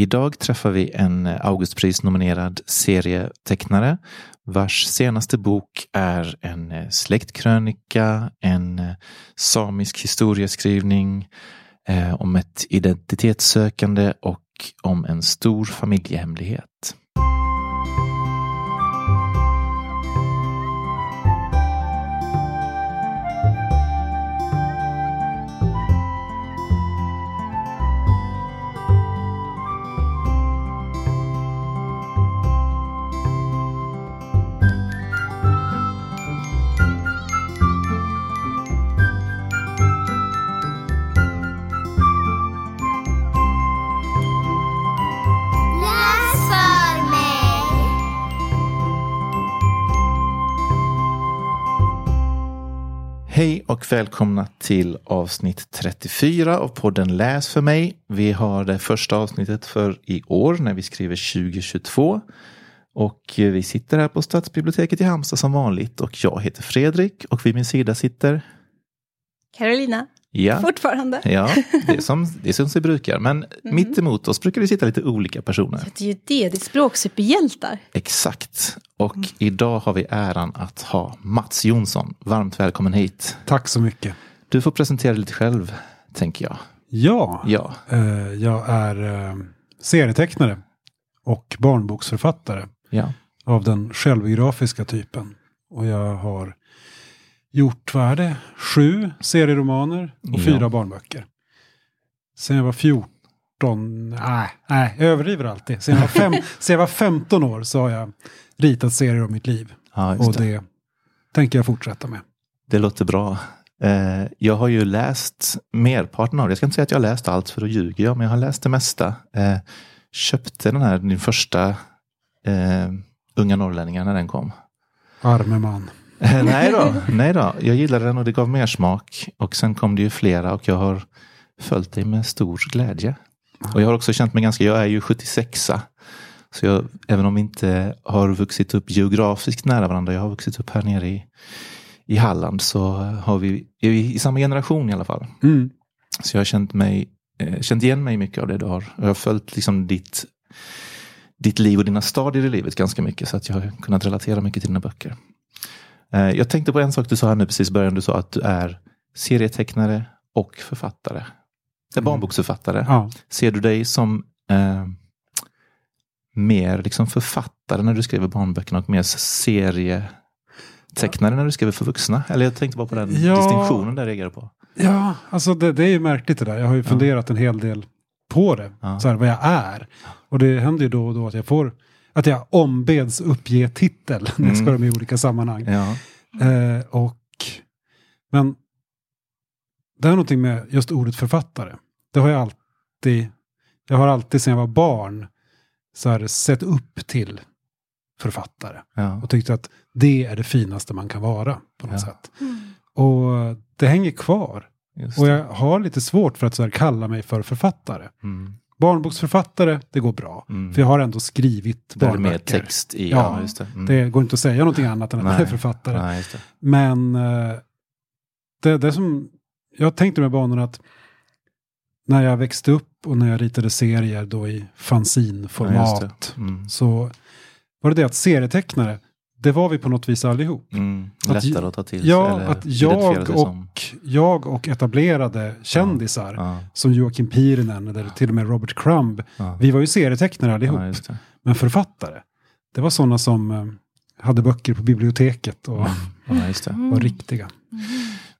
Idag träffar vi en Augustpris-nominerad serietecknare vars senaste bok är en eh, släktkrönika, en eh, samisk historieskrivning eh, om ett identitetssökande och om en stor familjehemlighet. Och välkomna till avsnitt 34 av podden Läs för mig. Vi har det första avsnittet för i år när vi skriver 2022. Och vi sitter här på Stadsbiblioteket i Halmstad som vanligt och jag heter Fredrik och vid min sida sitter Carolina, Ja, fortfarande. ja det, är som, det är som sig brukar. Men mitt emot oss brukar det sitta lite olika personer. Det är ju det, det är språksuperhjältar. Exakt. Och idag har vi äran att ha Mats Jonsson. Varmt välkommen hit. Tack så mycket. Du får presentera dig lite själv, tänker jag. Ja, Ja, eh, jag är eh, serietecknare och barnboksförfattare ja. av den självbiografiska typen. Och jag har gjort, vad är det, sju serieromaner och Ja. fyra barnböcker. Sen jag var 14, nej, nej, jag överdriver alltid. Sen jag, var fem, sen jag var 15 år så har jag ritat serier om mitt liv. ja Och det. det tänker jag fortsätta med. det låter bra. Eh, jag har ju läst merparten av det. Jag ska inte säga att jag har läst allt för då ljuger jag, men jag har läst det mesta. Eh, köpte den här, din första eh, Unga norrlänningar när den kom. Arme man. Eh, nej då, nej då. Jag gillade den och det gav mer smak. Och sen kom det ju flera och jag har följt dig med stor glädje. Och jag har också känt mig ganska, jag är ju 76a. Så jag, även om vi inte har vuxit upp geografiskt nära varandra, jag har vuxit upp här nere i, i Halland, så har vi, är vi i samma generation i alla fall. Mm. Så jag har känt, mig, eh, känt igen mig mycket av det du har. Jag har följt liksom ditt, ditt liv och dina stadier i livet ganska mycket. Så att jag har kunnat relatera mycket till dina böcker. Eh, jag tänkte på en sak du sa här nu precis i början. Du sa att du är serietecknare och författare. Mm. Barnboksförfattare. Ja. Ser du dig som eh, mer liksom författare när du skriver barnböckerna och mer serietecknare när du skriver för vuxna? Eller jag tänkte bara på den Ja. distinktionen där jag på. Ja, alltså det, det är ju märkligt det där. Jag har ju funderat en hel del på det. Ja. Så här, vad jag är. Och det händer ju då och då att jag får att jag ombeds uppge titel när jag ska Mm. dem i olika sammanhang. Ja. Eh, och, men det är någonting med just ordet författare. Det har jag alltid, jag har alltid sedan jag var barn så här, sett upp till författare. Ja. Och tyckt att det är det finaste man kan vara på något Ja. sätt. Och det hänger kvar. Just Och jag har lite svårt för att så här kalla mig för författare. Mm. Barnboksförfattare, det går bra. Mm. För jag har ändå skrivit Där barnböcker. text i. Ja, Ja, just det. Mm. Det går inte att säga någonting annat än att man är författare. Nej. Men eh, det, det som jag tänkte med banorna att när jag växte upp och när jag ritade serier då i Ja, fanzinformat det. Mm. så var det det att serietecknare, det var vi på något vis allihop. Mm. Att- Lättare att ta till sig. Ja, eller att jag och, som. jag och etablerade kändisar Ja, som Joakim Pirinen eller till och med Robert Crumb, ja. vi var ju serietecknare allihop. Ja, just det. Men författare, det var sådana som eh, hade böcker på biblioteket och Mm. Ja, just det. var riktiga.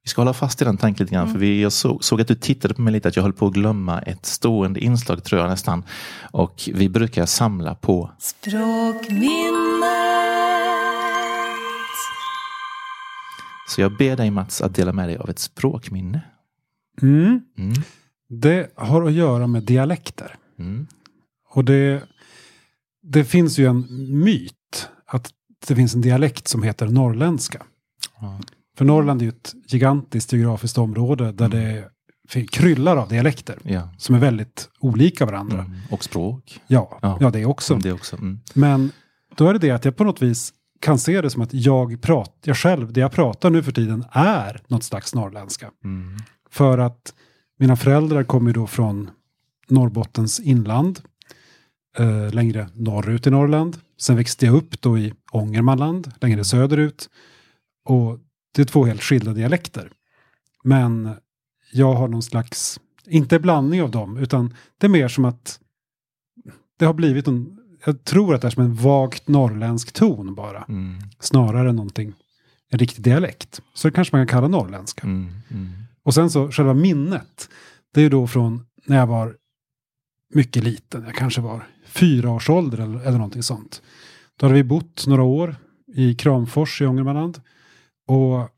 Vi ska hålla fast i den tanken lite grann. För vi, jag såg, såg att du tittade på mig lite, att jag höll på att glömma ett stående inslag tror jag nästan. Och vi brukar samla på Språkminnet. Så jag ber dig Mats att dela med dig av ett språkminne. Mm. Mm. Det har att göra med dialekter. Mm. Och det, det finns ju en myt att det finns en dialekt som heter norrländska. För Norrland är ju ett gigantiskt geografiskt område där det fin- kryllar av dialekter Ja. som är väldigt olika varandra. Mm. Och språk. Ja, Ja. ja, det också. Det också. Mm. Men då är det det att jag på något vis kan se det som att jag, prat, jag själv, det jag pratar nu för tiden är något slags norrländska. Mm. För att mina föräldrar kommer då från Norrbottens inland. eh, längre norrut i Norrland. Sen växte jag upp då i Ångermanland, längre söderut. Och det är två helt skilda dialekter. Men jag har någon slags, inte blandning av dem, utan det är mer som att det har blivit en, jag tror att det är som en vagt norrländsk ton bara. Mm. Snarare än någonting, en riktig dialekt. Så det kanske man kan kalla norrländska. Mm. Mm. Och sen så själva minnet, det är ju då från när jag var mycket liten, jag kanske var fyra års ålder eller, eller någonting sånt. Då hade vi bott några år i Kramfors i Ångermanland. Och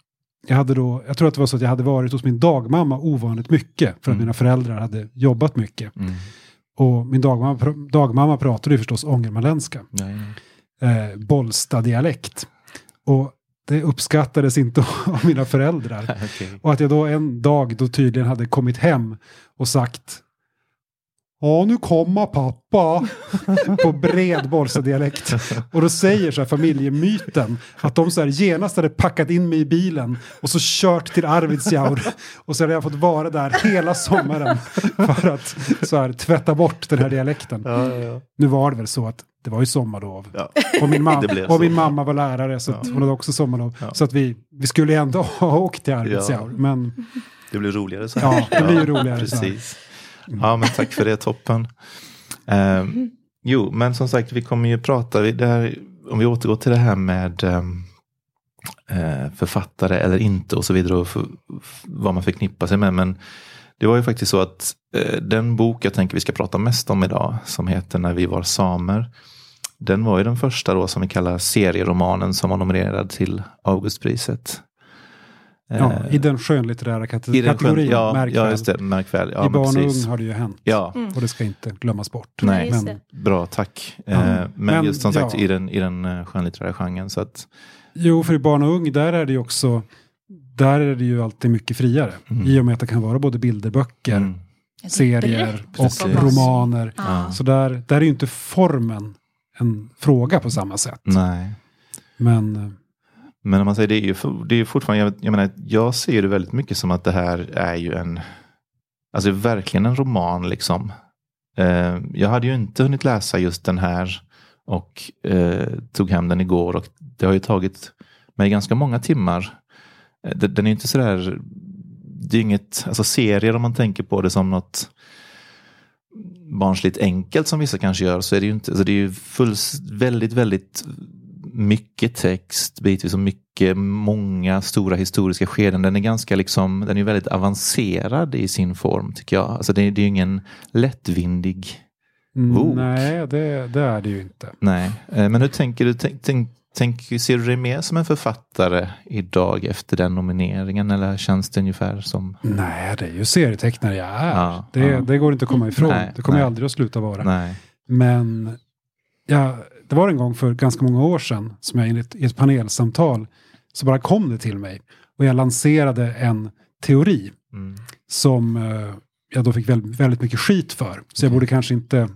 jag hade då, jag tror att det var så att jag hade varit hos min dagmamma ovanligt mycket för att Mm. mina föräldrar hade jobbat mycket. Mm. Och min dagmamma, dagmamma pratade ju förstås ångermanländska, eh, Bollsta-dialekt. Och det uppskattades inte av mina föräldrar. Okej. Och att jag då en dag då tydligen hade kommit hem och sagt Ja, nu kommer pappa på bred Bollsta-dialekt. Och då säger så här familjemyten att de så här genast hade packat in mig i bilen och så kört till Arvidsjaur. Och så hade jag fått vara där hela sommaren för att så här, tvätta bort den här dialekten. Ja, ja, ja. Nu var det väl så att det var ju sommarlov. Ja. Och min, mam- blev och min mamma var lärare så att hon hade också sommarlov. Ja. Så att vi, vi skulle ändå ha åkt till Arvidsjaur. Ja. Men Det blir roligare så Ja, det blir ju roligare så här. Ja, men tack för det, toppen. Eh, jo, men som sagt, vi kommer ju prata, vi- det här, om vi återgår till det här med ehm, eh, författare eller inte och så vidare och för, vad man förknippar sig med. Men det var ju faktiskt så att eh, den bok jag tänker vi ska prata mest om idag, som heter När vi var samer, den var ju den första då som vi kallar serieromanen som var nominerad till Augustpriset ja, Eh, i den skönlitterära kate- i den skön- kategorin, ja, märk ja, just det, märk väl. Ja, I men barn och ung har det ju hänt. Ja, Mm. Och det ska inte glömmas bort. Nej. Men, bra tack. Ja, Eh, men, men, just som sagt ja. i den, i den eh, skönlitterära genren. Så att, jo, för i barn och ung, där är det ju också där är det ju alltid mycket friare. Mm. I och med att det kan vara både bilderböcker, mm, serier och Precis. romaner. Ja. Så där, där är ju inte formen en fråga på samma sätt. nej. Men men om man säger det är ju det är ju fortfarande, jag, jag menar, jag ser det väldigt mycket som att det här är ju en, alltså verkligen en roman liksom. Eh, jag hade ju inte hunnit läsa just den här och eh, tog hem den igår och det har ju tagit mig ganska många timmar. Eh, den, den är inte sådär, det är inget, alltså serier om man tänker på det som något barnsligt enkelt som vissa kanske gör så är det ju inte, alltså det är ju fulls, väldigt, väldigt mycket text, bitvis och mycket, många stora historiska skeden. Den är ganska liksom, den är väldigt avancerad i sin form tycker jag. Alltså det, det är ju ingen lättvindig, Bok. nej, det, det är det ju inte. nej. Eh, Men hur tänker du, tänk, tänk, tänk, ser du dig mer som en författare idag efter den nomineringen eller känns det ungefär som, Nej, det är ju serietecknare jag är. Ja, det, ja. det går inte att komma ifrån. Nej, det kommer nej. jag aldrig att sluta vara. nej. Men ja, det var en gång för ganska många år sedan som jag i ett panelsamtal så bara kom det till mig. Och jag lanserade en teori Mm. som eh, jag då fick väldigt, väldigt mycket skit för. Så jag borde kanske inte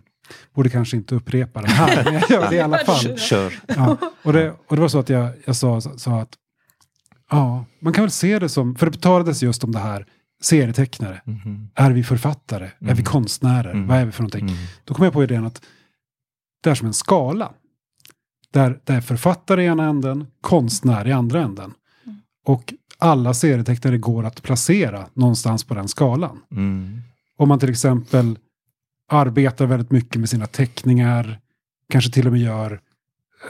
Borde kanske inte upprepa den här, men jag gör det i alla fall. Kör. Ja, och, det, och det var så att jag, jag sa, sa att ja, man kan väl se det som, för det talades just om det här, serietecknare. Mhm. Är vi författare? Är vi Mm. konstnärer? Mm. Vad är vi för någonting? Mm. Då kom jag på idén att det är som en skala. Där det är författare i ena änden, konstnär i andra änden. Och alla serietecknare går att placera någonstans på den skalan. Mm. Om man till exempel arbetar väldigt mycket med sina teckningar, kanske till och med gör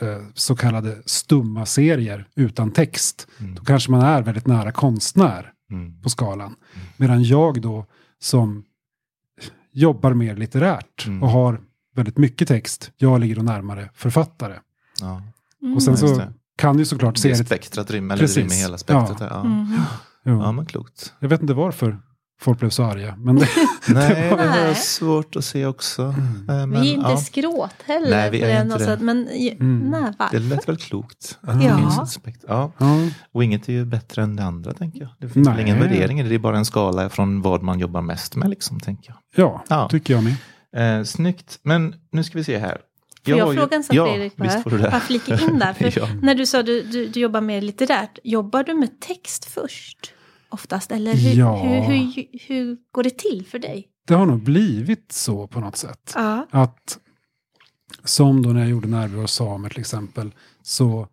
eh, så kallade stumma serier utan text, Mm. då kanske man är väldigt nära konstnär Mm. på skalan. Medan jag då som jobbar mer litterärt Mm. och har väldigt mycket text, jag ligger då närmare författare. Ja. Mm. Och sen Ja, så det. kan ju såklart Det seriet... spektrat rymmer, eller rymmer hela spektrat. Ja. Ja. Ja. Mm. Ja, men klokt. Jag vet inte varför folk blev så arga, men det, Nej, det var- Nej. svårt att se också. Eh, Men, vi är inte ja, skråt heller. Nej, vi är inte det. Sätt, men Mm. nej, det lät väl klokt. Ja. finns ett spekt- ja. ja, Och inget är ju bättre än det andra, tänker jag. Det finns väl Nej. ingen värdering. Det är bara en skala från vad man jobbar mest med, liksom, tänker jag. ja, Ja. tycker jag med. Eh, snyggt. Men nu ska vi se här. Får jag har ju- fråga en sak ja, Fredrik? bara? visst får du det. Bara flika in där. För Ja. När du sa att du, du, du jobbar mer litterärt, jobbar du med text först? Oftast, eller hur, Ja. hur, hur, hur går det till för dig? Det har nog blivit så på något sätt. Ja. Att som då när jag gjorde Närvaro och samer till exempel, så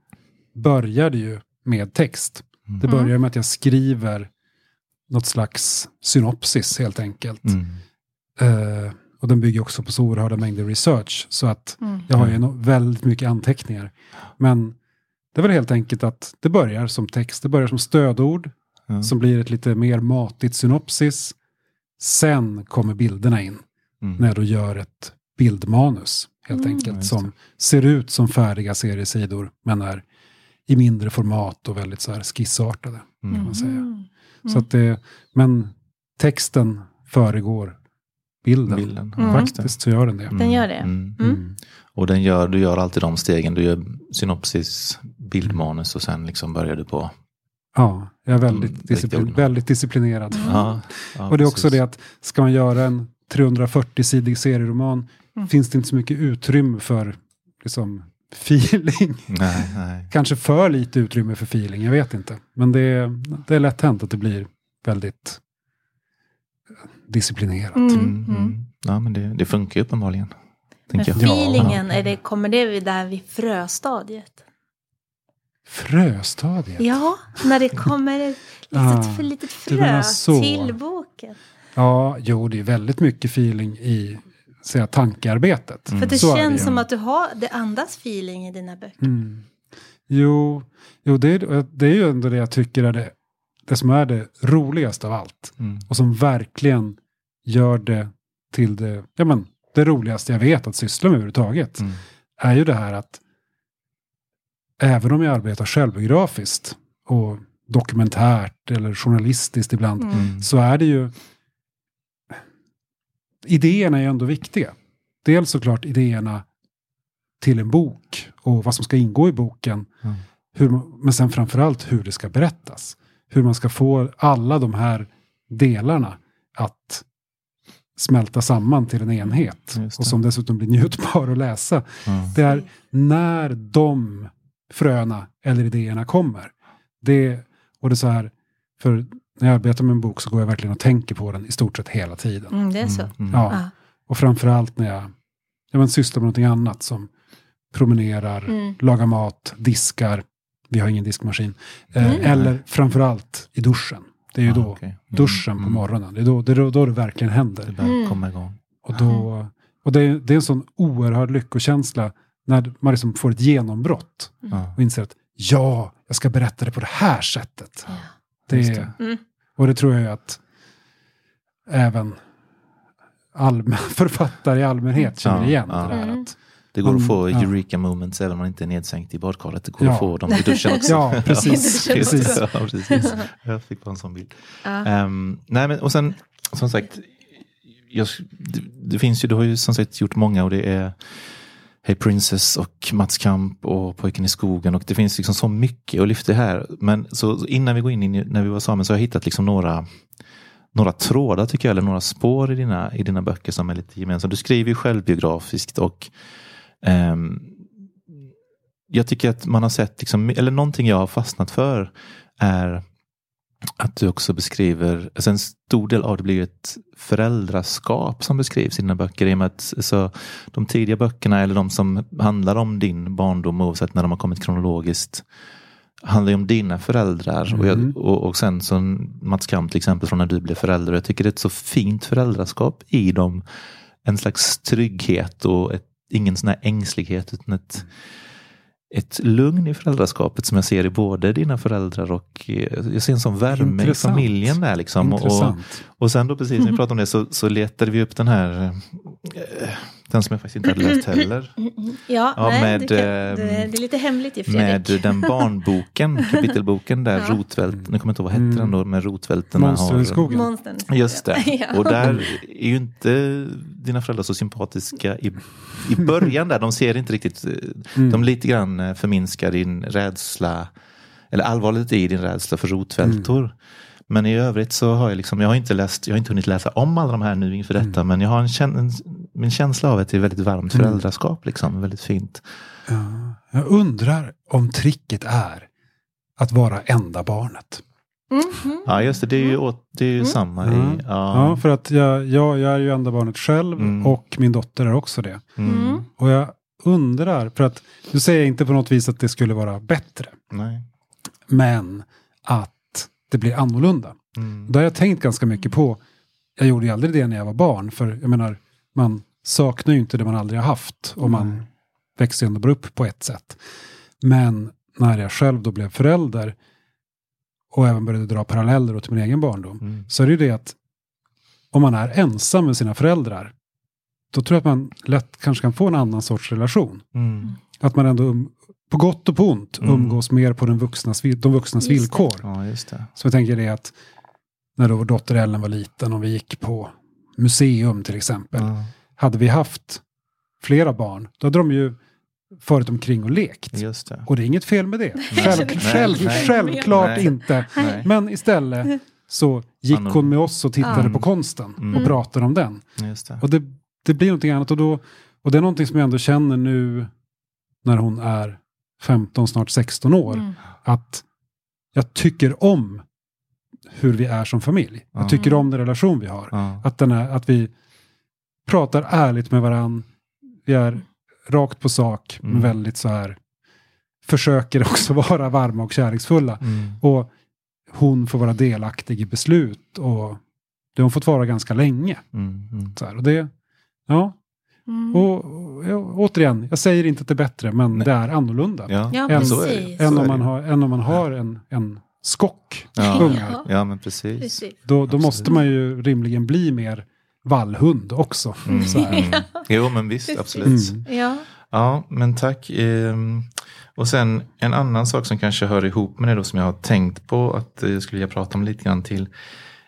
börjar det ju med text. Det Mm. börjar med att jag skriver något slags synopsis helt enkelt. Mm. Eh, och den bygger också på så oerhörda mängder research. Så att Mm. jag har ju väldigt mycket anteckningar. Men det är väl helt enkelt att det börjar som text. Det börjar som stödord. Ja. Som blir ett lite mer matigt synopsis. Sen kommer bilderna in. Mm. När då gör ett bildmanus. Helt Mm. Enkelt. Som ser ut som färdiga seriesidor. Men är i mindre format och väldigt så här skissartade. Mm. kan man säga. Mm. Så att det, men texten föregår bilden. Bilden. Mm. Faktiskt så gör den det. Mm. Den gör det. Mm. Mm. Mm. Och den gör, du gör alltid de stegen. Du gör synopsis, bildmanus och sen liksom börjar du på... Ja, jag är väldigt, Mm, disciplin, väldigt disciplinerad. Ja, ja, och det är också precis. det att ska man göra en 340-sidig serieroman Mm. finns det inte så mycket utrymme för liksom, feeling. Nej, nej. Kanske för lite utrymme för feeling, jag vet inte. Men det är, det är lätt hänt att det blir väldigt disciplinerat. Mm. Mm, mm. Ja, men det, det funkar ju uppenbarligen. Men jag. feelingen, är det, kommer det där vid fröstadiet? Fröstadiet? Ja, när det kommer ett Ah, litet, för litet du menar frö till boken. Ja, jo, det är väldigt mycket feeling i säga, tankearbetet. Mm. För det Så känns det. som att du har, det andas feeling i dina böcker. Mm. Jo, jo det, är, det är ju ändå det jag tycker är det, det som är det roligaste av allt. Mm. Och som verkligen gör det till det, ja, men, det roligaste jag vet att syssla med överhuvudtaget. Mm. Är ju det här att även om jag arbetar självbiografiskt och dokumentärt eller journalistiskt ibland. Mm. Mm. så är det ju... Idéerna är ju ändå viktiga. Dels såklart idéerna till en bok och vad som ska ingå i boken. Mm. Hur, men sen framförallt hur det ska berättas. Hur man ska få alla de här delarna att smälta samman till en enhet. Och som dessutom blir njutbar att läsa. Ja. Det är när de fröna eller idéerna kommer. Det, och det är så här, för när jag arbetar med en bok så går jag verkligen och tänker på den i stort sett hela tiden. Mm, det är så. Mm. Mm. Ja. Ja. Och framförallt när jag, jag men, sysslar med någonting annat som promenerar, Mm. lagar mat, diskar. Vi har ingen diskmaskin. Eh, Mm. Eller framförallt i duschen. Det är ju Ah, då okej. Mm. duschen på Mm. morgonen. Det är då det, är då, det verkligen Det händer. börjar Mm. komma igång. Och, då, och det, är, det är en sån oerhörd lyckokänsla när man liksom får ett genombrott. Ja. och inser att ja, jag ska berätta det på det här sättet. Ja. Det, det. Mm. Och det tror jag ju att även allmän, författare i allmänhet känner Ja, igen. ja. Det där Mm. att, Det går Man- att få ja. eureka moments även om man inte är nedsänkt i badkaret. Det går Ja. att få dem i duschen också. Ja, precis, precis. Ja, precis. Jag fick bara en sån bild. Ja. Ehm, nej, men och sen som sagt, jag, det, det finns ju, du har ju som sagt gjort många och det är Hey Princess och Mats Kamp och Pojken i skogen och det finns liksom så mycket att lyfta här. Men så, så innan vi går in i, när vi var samen så har jag hittat liksom några några trådar tycker jag, eller några spår i dina, i dina böcker som är lite gemensamma. Du skriver ju självbiografiskt och jag tycker att man har sett, liksom, eller någonting jag har fastnat för är att du också beskriver, alltså en stor del av det blir ett föräldraskap som beskrivs i dina böcker. I och med att så, de tidiga böckerna eller de som handlar om din barndom oavsett när de har kommit kronologiskt handlar ju om dina föräldrar. Och, Mm. jag, och, och sen så Mats Kamp till exempel från när du blev förälder. Jag tycker det är ett så fint föräldraskap i dem. En slags trygghet och ett, ingen sån här ängslighet utan ett, ett lugn i föräldraskapet som jag ser i både dina föräldrar och eh, jag ser en sån värme Intressant. i familjen där. Liksom. Och, Intressant. och sen då precis när vi pratade om det så, så letade vi upp den här, eh, den som jag faktiskt inte hade läst heller. Mm, mm. Ja, Ja, nej, med, du kan, du, ehm, det är lite hemligt ju Med Fredrik. den barnboken, kapitelboken där Ja. Rotvält, nu kommer jag inte ihåg vad hette Mm. den då, men Rotvälterna Monster har... i skogen. Monstern. Just det. Ja. Och där är ju inte dina föräldrar så sympatiska i, i början där. De ser inte riktigt, eh, Mm. de lite grann eh, förminskar din rädsla, eller allvarligt i din rädsla för rotvältor. Men i övrigt så har jag liksom, jag har inte läst, jag har inte hunnit läsa om alla de här nu inför detta, men jag har en, kän, en, min känsla av att det är väldigt varmt Mm. föräldraskap, liksom, väldigt fint. Ja, jag undrar om tricket är att vara enda barnet. Mhm. Ja just det, det är ju, åt, det är ju samma Mm. i, Ja, ja. för att jag, jag, jag är ju enda barnet själv Mm. och min dotter är också det. Mm. Mm. Och jag undrar, för att du säger inte på något vis att det skulle vara bättre, Nej. men att det blir annorlunda. Mm. Det har jag tänkt ganska mycket på. Jag gjorde ju aldrig det när jag var barn, för jag menar, man saknar ju inte det man aldrig har haft och man växer ju ändå bara upp på ett sätt. Men när jag själv då blev förälder och även började dra paralleller till min egen barndom, Mm. så är det ju det att om man är ensam med sina föräldrar, då tror jag att man lätt kanske kan få en annan sorts relation. Mm. Att man ändå, um, på gott och på ont, Mm. umgås mer på den vuxnas, de vuxnas Just det. villkor. Ja, just det. Så jag tänker det att när då vår dotter Ellen var liten och vi gick på museum till exempel. Ja, Hade vi haft flera barn, då hade de ju farit omkring och lekt. just det. Och det är inget fel med det. Själv, Nej, själv, nej. självklart Nej. inte. Nej. Men istället så gick hon med oss och tittade Ja. på konsten Mm. och pratade om den. Just det. Och det, det blir någonting annat. Och, då, och det är någonting som jag ändå känner nu när hon är 15, snart 16 år. Mm. Att jag tycker om hur vi är som familj. Ja. Jag tycker om den relation vi har. Att, den är, att vi pratar ärligt med varann. Vi är rakt på sak, men Mm. väldigt så här försöker också vara varma och kärleksfulla. Mm. Och hon får vara delaktig i beslut och det har hon fått vara ganska länge. Mm. Mm. Så här. Och det, ja, Mm. och, och, återigen, jag säger inte att det är bättre, men Nej. det är annorlunda. Ja, Ja, Än- precis. Än om, man har, än om man har en, en skock Ja. Ja, men precis. Precis. Då, då måste man ju rimligen bli mer vallhund också. Mm. Så här. Mm. Jo, men visst, Precis. absolut. Mm. Ja. Ja, men tack. Ehm, Och sen en annan sak som kanske hör ihop med det då som jag har tänkt på att jag skulle vilja prata om lite grann till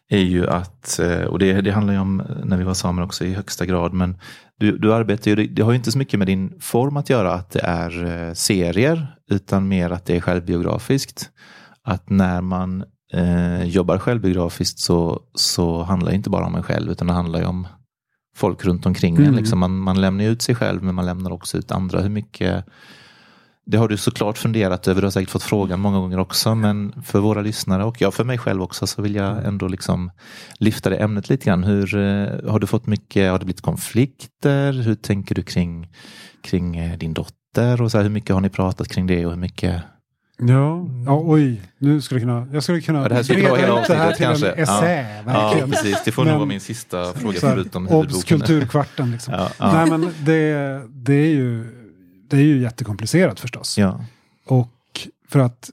är ju att, eh, och det, det handlar ju om eh, när vi var samer också i högsta grad, men du, du arbetar ju, det- har ju inte så mycket med din form att göra att det är eh, serier, utan mer att det är självbiografiskt. Att när man eh, jobbar självbiografiskt så, så handlar det inte bara om en själv, utan det handlar ju om folk runt omkring en. Mm. Liksom man, man lämnar ut sig själv, men man lämnar också ut andra. Hur mycket det har du såklart funderat över, du har säkert fått frågan många gånger också, men för våra lyssnare och jag för mig själv också så vill jag ändå liksom lyfta det ämnet lite grann. Hur, eh, har du fått mycket, har det blivit konflikter? Hur tänker du kring, kring eh, din dotter? Och så här, hur mycket har ni pratat kring det och hur mycket? Ja, ja oj, nu skulle jag kunna, jag skulle kunna Ja, det här skulle vara breda hela det här avsnittet till en kanske. essä, Ja, verkligen. precis. Det får nog Men- vara min sista fråga här, förutom Obs huvudboken. kulturkvarten liksom. Ja, ja. Nej men det, det, är ju, det är ju jättekomplicerat förstås. Ja. Och för att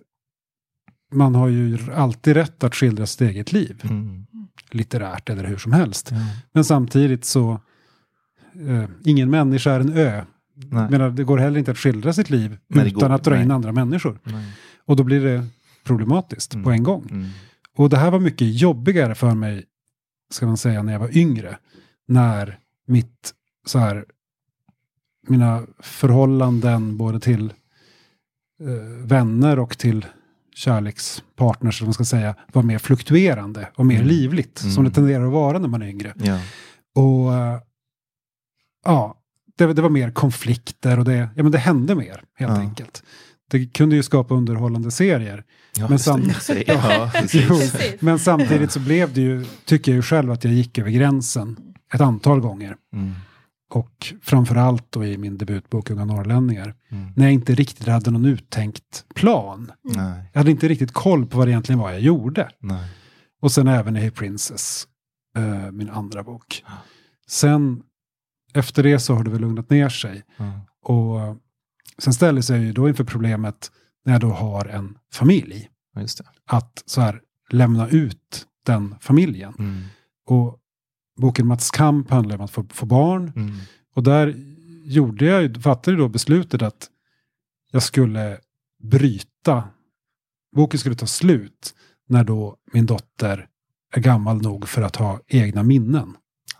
man har ju alltid rätt att skildra sitt eget liv. Mm. Litterärt eller hur som helst. Ja. Men samtidigt så, eh, ingen människa är en ö. Nej. Menar, det går heller inte att skildra sitt liv Nej, utan går- att dra in nej. andra människor. Nej. Och då blir det problematiskt Mm. på en gång. Mm. Och det här var mycket jobbigare för mig, ska man säga, när jag var yngre. När mitt, så här, mina förhållanden både till eh, vänner och till kärlekspartners, vad man ska säga, var mer fluktuerande och mer Mm. livligt. Som Mm. det tenderar att vara när man är yngre. Ja. Och eh, ja, det, det var mer konflikter och det, ja, men det hände mer helt Ja. enkelt. Det kunde ju skapa underhållande serier. Ja, Men sam- ja. Jo, men samtidigt så blev det ju, tycker jag ju själv att jag gick över gränsen ett antal gånger. Mm. Och framförallt då i min debutbok Unga norrlänningar. Mm. När jag inte riktigt hade någon uttänkt plan. Nej, Jag hade inte riktigt koll på vad det egentligen var jag gjorde. nej. Och sen även i Hey Princess, eh, min andra bok. Sen efter det så har det väl lugnat ner sig. Ja. Och sen ställer sig ju då inför problemet när jag då har en familj. Att så här lämna ut den familjen. Mm. Och boken Mats Kamp handlar om att få, få barn. Mm. Och där gjorde jag, fattade jag då beslutet att jag skulle bryta. Boken skulle ta slut när då min dotter är gammal nog för att ha egna minnen.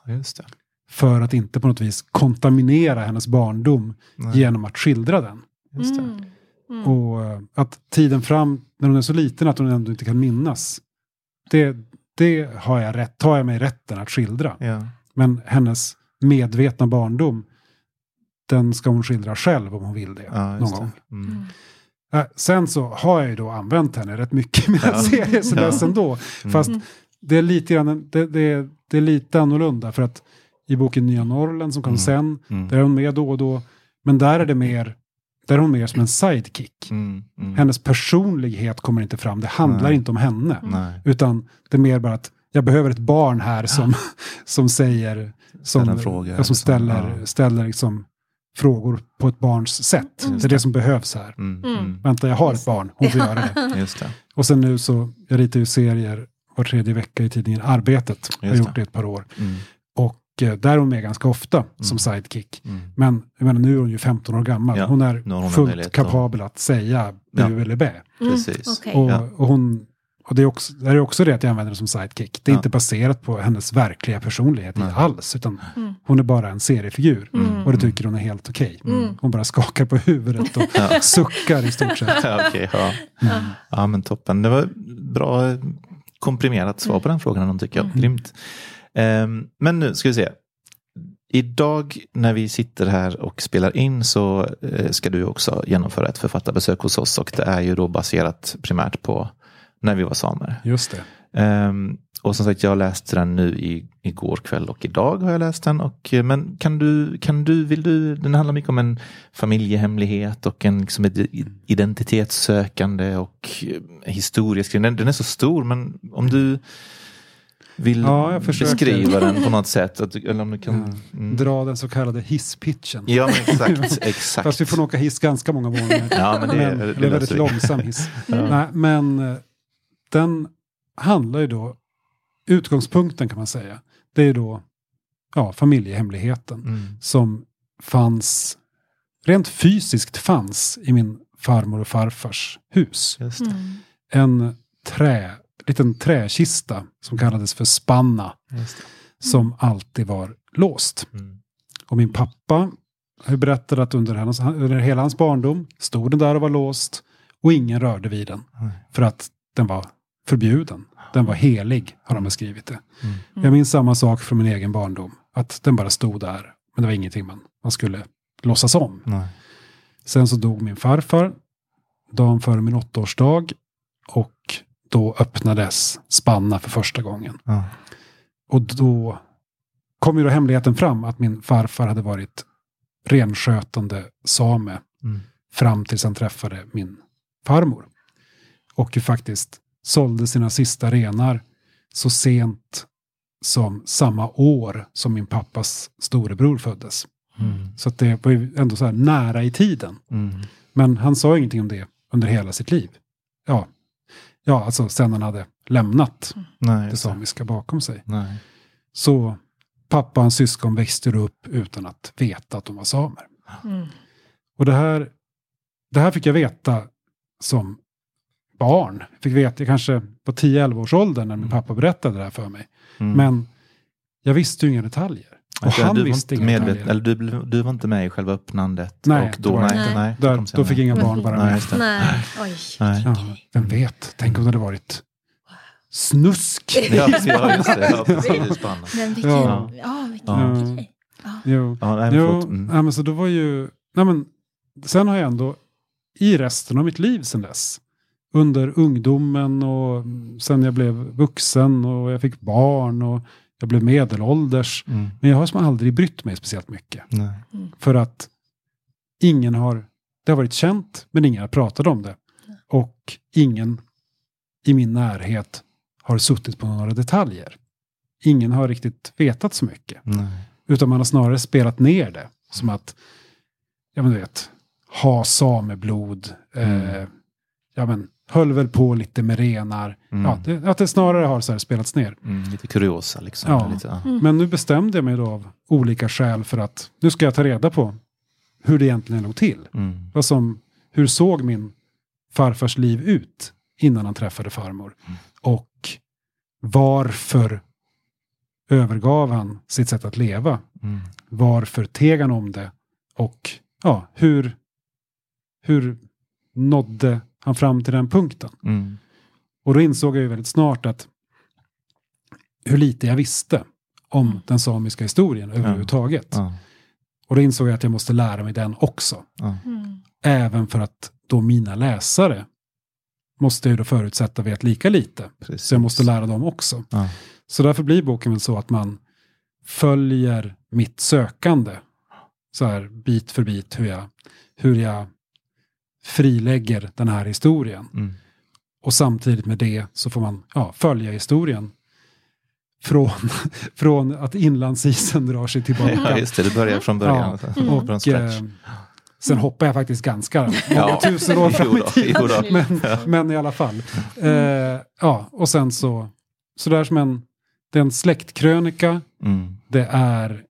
Just det. För att inte på något vis kontaminera hennes barndom Nej, genom att skildra den. Just det. Mm. Mm. Och eh, att tiden fram, när hon är så liten att hon ändå inte kan minnas. Det, det har jag rätt, tar jag mig rätten att skildra. Ja. Men hennes medvetna barndom, den ska hon skildra själv om hon vill det. Ja, någon just gång. det. Mm. Mm. Äh, sen så har jag ju då använt henne rätt mycket i mina Ja. serier Ja. dess ändå. Mm. Fast Mm. det är lite grann, det, det, det är lite annorlunda för att i boken Nya Norrland som kom Mm. sen, Mm. där är hon med då och då. Men där är det mer, där är hon mer som en sidekick. Mm, mm. Hennes personlighet kommer inte fram, det handlar Nej. inte om henne. Nej. Utan det är mer bara att jag behöver ett barn här som, som säger, som, Ställer fråga som så. ställer, Ja. ställer liksom frågor på ett barns sätt. Mm. Det är det som behövs här. Mm, Mm. mm. Vänta, jag har ett barn, hon får göra det. Just det. Och sen nu så, jag ritar ju serier var tredje vecka i tidningen Arbetet. Jag har gjort det. ett par år. Mm, Och där är hon med ganska ofta som Mm. sidekick. mm. Men jag menar, nu är hon ju 15 år gammal. Ja, hon är hon fullt kapabel att säga bu Ja. eller bä. Mm, Precis. okej. Och, Ja. och, hon, och det är också, det är också det att jag använder det som sidekick. Det är Ja. inte baserat på hennes verkliga personlighet Nej. alls. Utan Mm. hon är bara en seriefigur. Mm. Och det tycker hon är helt okej. Mm. Hon bara skakar på huvudet och Ja. suckar i stort sett. Ja, okej, ja. Mm. ja, men toppen. Det var bra eh, komprimerat svar på den frågan, tycker jag. Mm. Grymt. Ehm, men nu ska vi se. Idag när vi sitter här och spelar in så eh, ska du också genomföra ett författarbesök hos oss och det är ju då baserat primärt på när vi var samer. Just det. Ehm, och som sagt, jag läste den nu i, igår kväll och idag har jag läst den. Och, eh, men kan du, kan du, vill du, den handlar mycket om en familjehemlighet och en liksom identitetssökande och eh, historieskrivning. Den, den är så stor, men om du vill Ja, beskriva den på något sätt. Att, eller om du kan... Ja. Mm. Dra den så kallade hisspitchen. Ja, men exakt. exakt. Fast vi får nog åka hiss ganska många våningar. Ja, men det, men, det, eller väldigt vi. långsam hiss. Ja. Nej, men eh, den handlar ju då, utgångspunkten kan man säga, det är då ja, familjehemligheten Mm. som fanns, rent fysiskt fanns i min farmor och farfars hus. Just det. Mm. En trä, liten träkista som kallades för spanna, som alltid var låst. Mm. Och min pappa berättat att under, hans, under hela hans barndom stod den där och var låst och ingen rörde vid den. Nej. För att den var förbjuden. Den var helig, har de beskrivit det. Mm. Jag minns samma sak från min egen barndom. Att den bara stod där. Men det var ingenting man, man skulle låtsas om. Nej. Sen så dog min farfar dagen före min åttaårsdag. Och då öppnades Spanna för första gången. Ja. Och då kom ju då hemligheten fram att min farfar hade varit renskötande same Mm. fram tills han träffade min farmor. Och ju faktiskt sålde sina sista renar så sent som samma år som min pappas storebror föddes. Mm. Så det var ju ändå så här nära i tiden. Mm. Men han sa ingenting om det under hela sitt liv. Ja, ja alltså sen han hade lämnat Nej, det just det. samiska bakom sig. Nej. Så pappa och hans syskon växte upp utan att veta att de var samer. Mm. Och det här, det här fick jag veta som barn. Jag fick veta kanske på 10-11 års ålder när min Mm. pappa berättade det här för mig. Mm. Men jag visste ju inga detaljer. Och han du var visste medveten, detaljer. eller du, du var inte med i själva öppnandet? Nej, och då, nej, inte. nej, det Där, då fick inga barn vara Nej, med. det. Nej, oj. Nej. Ja, vem vet, tänk om det hade varit snusk. Ja, ja, just det. Ja, precis. Men vilken, Ja. ja. vilken Ja. grej. Ja. Jo. Ja, nej, men Jo. Mm. nej, men så då var ju, nej men, sen har jag ändå i resten av mitt liv sen dess, under ungdomen och sen jag blev vuxen och jag fick barn och jag blev medelålders. Mm. Men jag har som aldrig brytt mig speciellt mycket. Nej. För att ingen har, det har varit känt, men ingen har pratat om det. Och ingen i min närhet har suttit på några detaljer. Ingen har riktigt vetat så mycket. Nej. Utan man har snarare spelat ner det. Som att, ja men du vet, ha sameblod. Eh, Mm. ja men, höll väl på lite med renar. Mm. Ja, det, att det snarare har så här spelats ner. Mm, lite kuriosa liksom. Ja. Lite, ja. Mm. Men nu bestämde jag mig då av olika skäl för att nu ska jag ta reda på hur det egentligen låg till. Mm. Vad som, hur såg min farfars liv ut innan han träffade farmor? Mm. Och varför övergav han sitt sätt att leva? Mm. Varför teg han om det? Och ja, hur, hur nådde han fram till den punkten? Mm. Och då insåg jag ju väldigt snart att hur lite jag visste om Mm. den samiska historien överhuvudtaget. Ja. Och då insåg jag att jag måste lära mig den också. Ja. Mm. Även för att då mina läsare måste jag ju då förutsätta vet lika lite. Precis. Så jag måste lära dem också. Ja. Så därför blir boken väl så att man följer mitt sökande så här bit för bit hur jag, hur jag frilägger den här historien. Mm. Och samtidigt med det så får man ja, följa historien. Från, från att inlandsisen drar sig tillbaka. Ja, just det. Det börjar från början. Ja. Från Och, eh, sen hoppar jag faktiskt ganska många Ja. tusen år fram i tiden. Men, men i alla fall. Eh, ja, och sen så, så där som en, det är en släktkrönika. Mm. Det är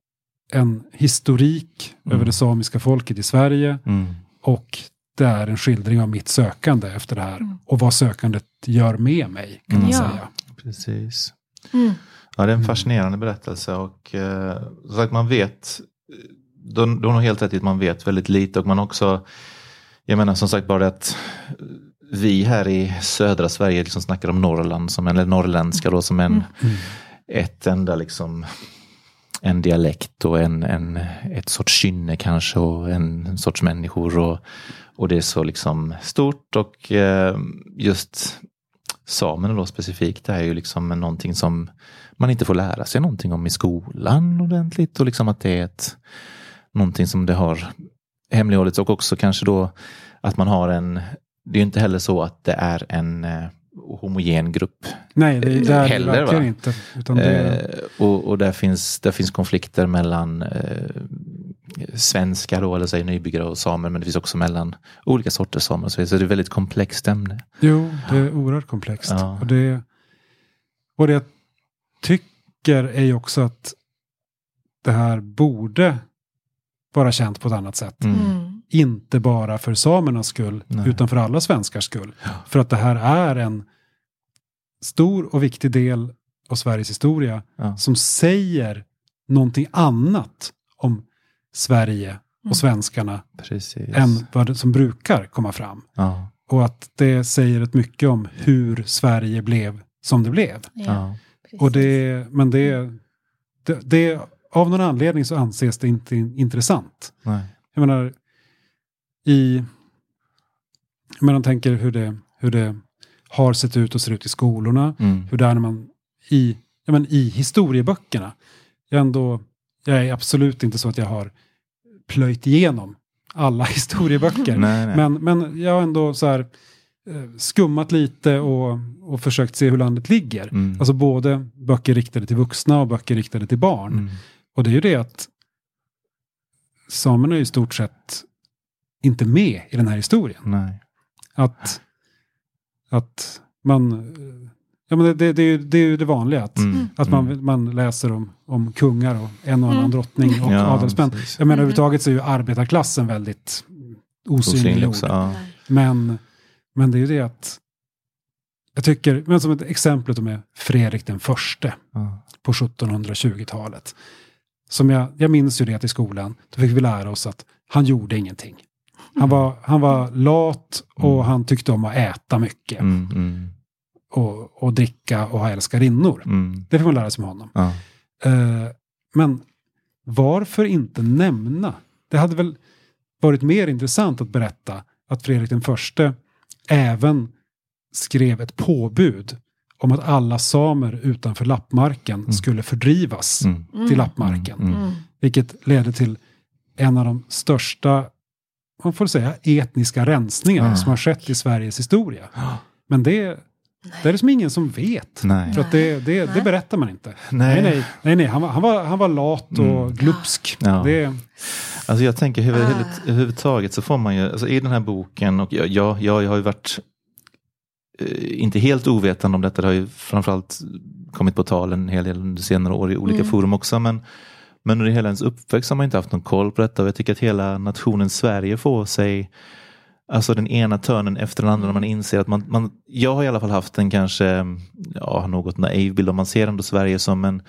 en historik Mm. över det samiska folket i Sverige. Mm. Och det är en skildring av mitt sökande efter det här. Och vad sökandet gör med mig, kan man Ja. säga. Precis. Mm. Ja, det är en fascinerande berättelse och eh, som sagt man vet, du, du har nog helt rätt i att man vet väldigt lite och man också, jag menar som sagt bara det att vi här i södra Sverige liksom snackar om Norrland, som en, eller norrländska då som en, ett enda liksom en dialekt och en, en, ett sorts kynne kanske och en sorts människor och, och det är så liksom stort och eh, just samerna då specifikt är ju liksom någonting som man inte får lära sig någonting om i skolan ordentligt och liksom att det är ett någonting som det har hemlighållits och också kanske då att man har en det är ju inte heller så att det är en eh, homogen grupp Nej, det, det är det Heller, verkligen va? inte. Utan det, Eh, och och där, finns, där finns konflikter mellan eh, svenskar då, eller säg nybyggare och samer, men det finns också mellan olika sorters samer. Så det är ett väldigt komplext ämne. Jo, det är oerhört komplext. Ja. Och, det, och det jag tycker är ju också att det här borde vara känt på ett annat sätt. Mm. Mm. Inte bara för samernas skull, Nej. utan för alla svenskars skull. För att det här är en stor och viktig del av Sveriges historia Ja. som säger någonting annat om Sverige och svenskarna Precis. än vad som brukar komma fram. Ja. Och att det säger rätt mycket om hur Sverige blev som det blev. Ja. Och det, men det, det, det, av någon anledning så anses det inte intressant. Nej. Jag menar, i, jag menar, tänker hur det, hur det har sett ut och ser ut i skolorna. Mm. Hur det är när man i, ja, men i historieböckerna. Jag, ändå, jag är absolut inte så att jag har plöjt igenom alla historieböcker. Nej, nej. Men, men jag har ändå så här eh, skummat lite och, och försökt se hur landet ligger. Mm. Alltså både böcker riktade till vuxna och böcker riktade till barn. Mm. Och det är ju det att samerna är i stort sett inte med i den här historien. Nej. Att, att man, ja men det, det, det, är ju, det är ju det vanliga. Att, Mm. att man, man läser om, om kungar och en och annan Mm. drottning och Ja, adelsmän. precis. Jag menar Mm. överhuvudtaget så är ju arbetarklassen väldigt Osynlig. Ja. Men, men det är ju det att jag tycker, men som ett exempel med Fredrik den förste Ja. på 1720-talet. Som jag, jag minns ju det att i skolan, då fick vi lära oss att han gjorde ingenting. Han var, han var lat och Mm. han tyckte om att äta mycket. Mm. Mm. Och, och dricka och ha älskarinnor. Mm. Det får man lära sig med honom. Ja. Eh, men varför inte nämna? Det hade väl varit mer intressant att berätta att Fredrik den förste även skrev ett påbud om att alla samer utanför lappmarken skulle fördrivas Mm. till lappmarken. Mm. Mm. Vilket ledde till en av de största, man får säga, etniska rensningar Mm. som har skett i Sveriges historia. Men det, det är det som ingen som vet. Nej. För att det, det, det Nej. berättar man inte. Nej. Nej, nej, nej, nej. Han, var, han, var, han var lat och Mm. glupsk. Ja. Det, Alltså jag tänker huvud, Ah. huvud- överhuvudtaget så får man ju, alltså i den här boken och jag, jag, jag har ju varit eh, inte helt ovetande om detta, det har ju framförallt kommit på tal en hel del under senare år i olika Mm. forum också. Men, men under hela ens uppväxt har man inte haft någon koll på detta och jag tycker att hela nationen Sverige får sig Alltså den ena törnen efter den andra när man inser att man, man jag har i alla fall haft en kanske ja, något naiv bild om man ser ändå Sverige som en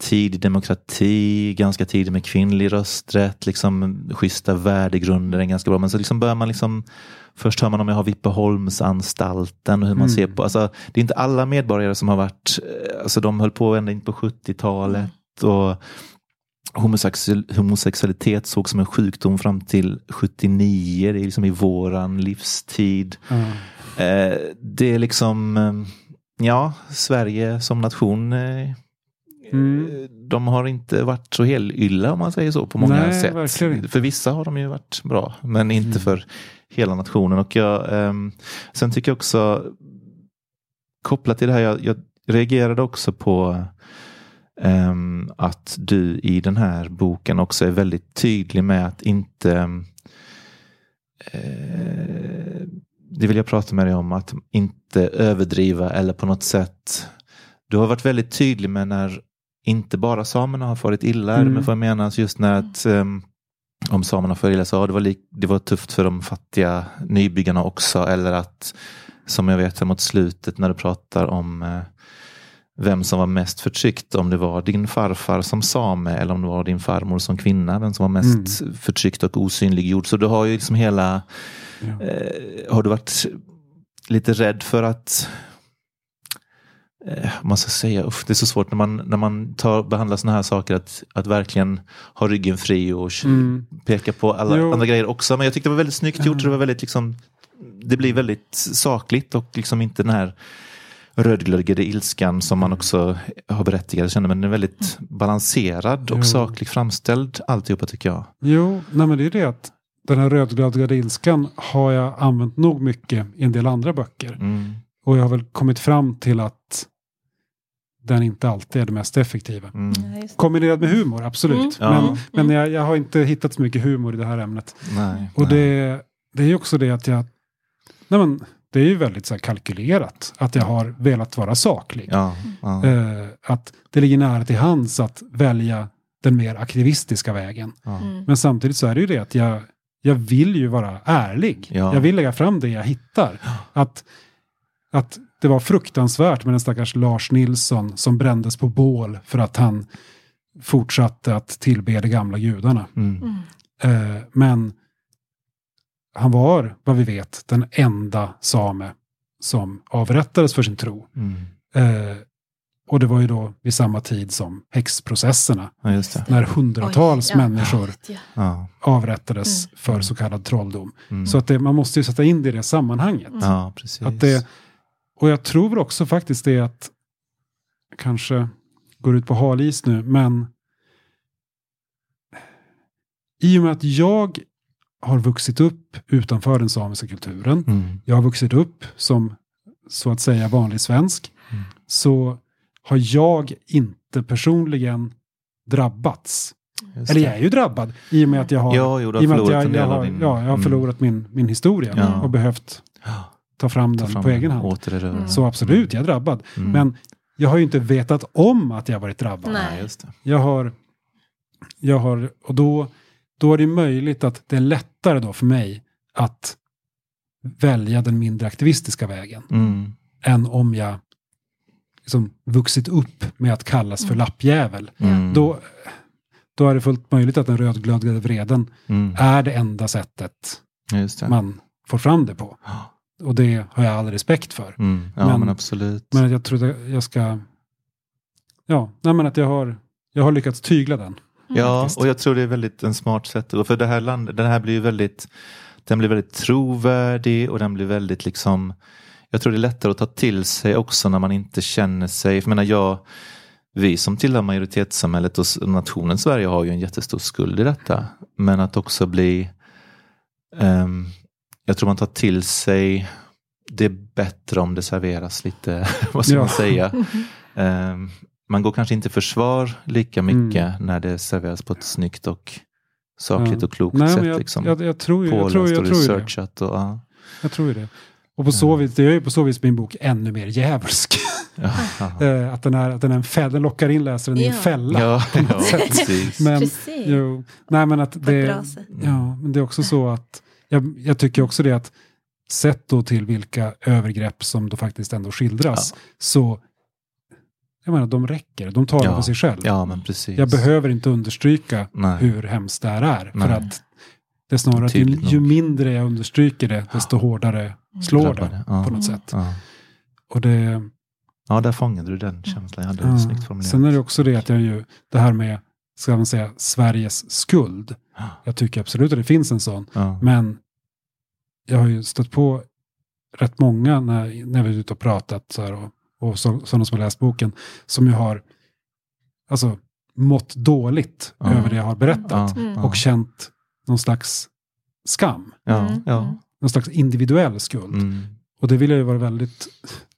tidig demokrati, ganska tidig med kvinnlig rösträtt, liksom schyssta värdegrunder är ganska bra. Men så liksom börjar man liksom, först hör man om jag har Vipeholmsanstalten och hur man Mm. ser på, alltså det är inte alla medborgare som har varit, eh, alltså de höll på ända in på 70-talet och homosexuell, homosexualitet såg som en sjukdom fram till 79, det är liksom i våran livstid. ja. Eh, det är liksom, eh, ja, Sverige som nation eh, Mm. de har inte varit så helylla om man säger så på många Nej, sätt. verkligen. För vissa har de ju varit bra, men inte Mm. för hela nationen. Och jag, ehm, sen tycker jag också, kopplat till det här, jag, jag reagerade också på ehm, att du i den här boken också är väldigt tydlig med att inte eh, det vill jag prata med dig om, att inte överdriva eller på något sätt. Du har varit väldigt tydlig med när inte bara samerna har farit illa, Mm. men vad jag menar just när att ehm, om samerna far illa så ja, det var, det var tufft för de fattiga nybyggarna också. Eller att, som jag vet mot slutet när du pratar om eh, vem som var mest förtryckt, om det var din farfar som same eller om det var din farmor som kvinna, vem som var mest förtryckt och osynliggjord. Så du har ju liksom hela, Ja. eh, har du varit lite rädd för att eh, man ska säga, uff, det är så svårt när man, när man tar, behandlar sådana här saker att, att verkligen ha ryggen fri och Mm. peka på alla Jo. andra grejer också. Men jag tyckte det var väldigt snyggt gjort. Ja. Det, var väldigt, liksom, det blir väldigt sakligt och liksom inte den här rödglödgade ilskan som man också har berättigat känner. Men den är väldigt balanserad och Jo. sakligt framställd alltihopa tycker jag. Jo, nej men det är det att den här rödglödgade ilskan har jag använt nog mycket i en del andra böcker. Mm. Och jag har väl kommit fram till att den inte alltid är det mest effektiva. Mm. Ja. Kombinerat med humor, absolut. Mm. Ja. Men, men jag, jag har inte hittat så mycket humor i det här ämnet. Nej, Och nej. det, det är också det att jag... Nej men, det är ju väldigt så här kalkylerat att jag har velat vara saklig. Ja, ja, Eh, att det ligger nära till hands att välja den mer aktivistiska vägen. ja. Mm. Men samtidigt så är det ju det att jag, jag vill ju vara ärlig. Ja. Jag vill lägga fram det jag hittar. Att, att det var fruktansvärt med den stackars Lars Nilsson som brändes på bål för att han fortsatte att tillbe de gamla gudarna. Mm. Mm. Eh, men han var, vad vi vet, den enda same som avrättades för sin tro. Mm. Eh, och det var ju då vid samma tid som häxprocesserna, Ja, just det. när hundratals Oj, ja. människor Ja. Ja. avrättades Mm. för så kallad trolldom. Mm. Så att det, man måste ju sätta in det i det sammanhanget. Mm. ja, precis. Att det, och jag tror också faktiskt det att kanske går ut på halis nu, men i och med att jag har vuxit upp utanför den samiska kulturen, Mm. jag har vuxit upp som så att säga vanlig svensk, Mm. så har jag inte personligen drabbats. Eller jag är ju drabbad i och med att jag har, Ja, jo, du har i och med att förlorat jag, har, din... ja, jag har Mm. förlorat min, min historia Ja. och behövt ta fram ta den fram på egen hand. Mm. Så absolut, jag är drabbad. Mm. Men jag har ju inte vetat om att jag varit drabbad. Nej. Jag har, jag har, och då, då är det möjligt att det är lättare då för mig att välja den mindre aktivistiska vägen. Mm. Än om jag liksom vuxit upp med att kallas för Mm. lappjävel. Mm. Då, då är det fullt möjligt att den rödglödgade vreden Mm. är det enda sättet Just det. man får fram det på. Och det har jag all respekt för. Mm. Ja, men, Men- absolut. Men att jag tror att jag ska... Ja, nej men att jag har, jag har lyckats tygla den. Ja, faktiskt. och jag tror det är väldigt en smart sätt. För det här landet, den här blir ju väldigt, den blir väldigt trovärdig och den blir väldigt liksom, jag tror det är lättare att ta till sig också när man inte känner sig, för jag menar jag, vi som tillhör majoritetssamhället och nationen Sverige har ju en jättestor skuld i detta. Men att också bli, ehm, jag tror man tar till sig, det är bättre om det serveras lite, vad ska Ja. man säga, Ehm, man går kanske inte försvar lika mycket Mm. när det serveras på ett snyggt och sakligt Ja. och klokt Nej, sätt. jag, liksom. jag, jag tror ju jag tror, jag och tror ju det. researchat. Och, ja. Jag tror ju det. Och på så vis, det gör ju på så vis min bok ännu mer djävulsk. Ja, ja. Eh, att den, är, att den, är en fälla, den lockar in läsaren i en Ja. fälla. ja, ja sätt. precis. Men, Precis. jo, nej men att På det, ja, men det är också så att jag, jag tycker också det att sett då till vilka övergrepp som då faktiskt ändå skildras, så jag menar, de räcker. De talar Ja. för sig själv. Ja, men precis. Jag behöver inte understryka Nej. hur hemskt det här är. Nej. För att det är snarare att ju, ju mindre jag understryker det, desto hårdare slår Drabbar det det. Ja. på något Mm. sätt. Ja. Och det, ja, där fångade du den känslan. Jag hade ja. snyggt formulerat. Sen är det också det att jag ju, det här med, ska man säga, Sveriges skuld. Ja. Jag tycker absolut att det finns en sån. Ja. Men jag har ju stött på rätt många när, när vi är ute och pratat så här, och, och så, sådana som har läst boken som ju har alltså, mått dåligt Ja. över det jag har berättat. Mm. Och känt någon slags skam. Mm, mm. Någon slags individuell skuld. Mm. Och det vill jag ju vara väldigt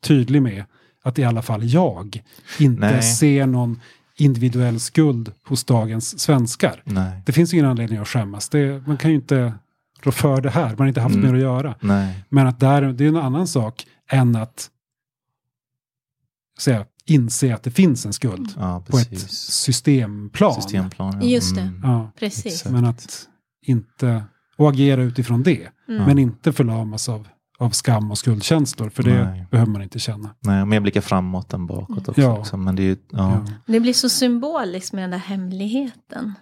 tydlig med. Att i alla fall jag inte Nej. ser någon individuell skuld hos dagens svenskar. Nej. Det finns ingen anledning att skämmas. Det, man kan ju inte rå för det här. Man har inte haft Mm. mer att göra. Nej. Men att där, det är en annan sak än att säga, inse att det finns en skuld Ja, på ett systemplan. Systemplan. ja. Just det. Mm. Ja, Precis. Exakt. men att inte, och agera utifrån det. Mm. Men inte förlamas av, av skam och skuldkänslor. För det Nej. behöver man inte känna. Nej, mer blicka framåt än bakåt också. Ja. Liksom. Men det är ju, ja. Ja. Det blir så symboliskt med den där hemligheten.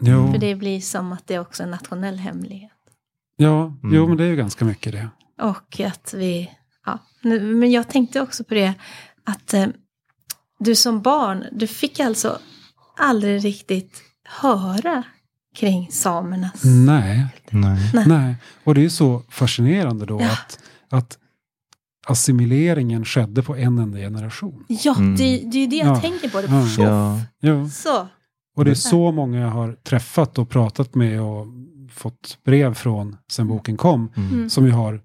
Jo, För det blir som att det är också en nationell hemlighet. ja, Mm. jo, men det är ju ganska mycket det. Och att vi, ja. Nu- Men jag tänkte också på det att eh, du som barn, du fick alltså aldrig riktigt höra kring samernas... Nej, Nej. Nej. nej. Och det är så fascinerande då Ja. att, att assimileringen skedde på en enda generation. Ja, Mm. det, det är ju det jag Ja. tänker på. Det. Ja. Ja. Ja. så. Och det är så många jag har träffat och pratat med och fått brev från sen boken kom. Mm. Mm. Som ju har,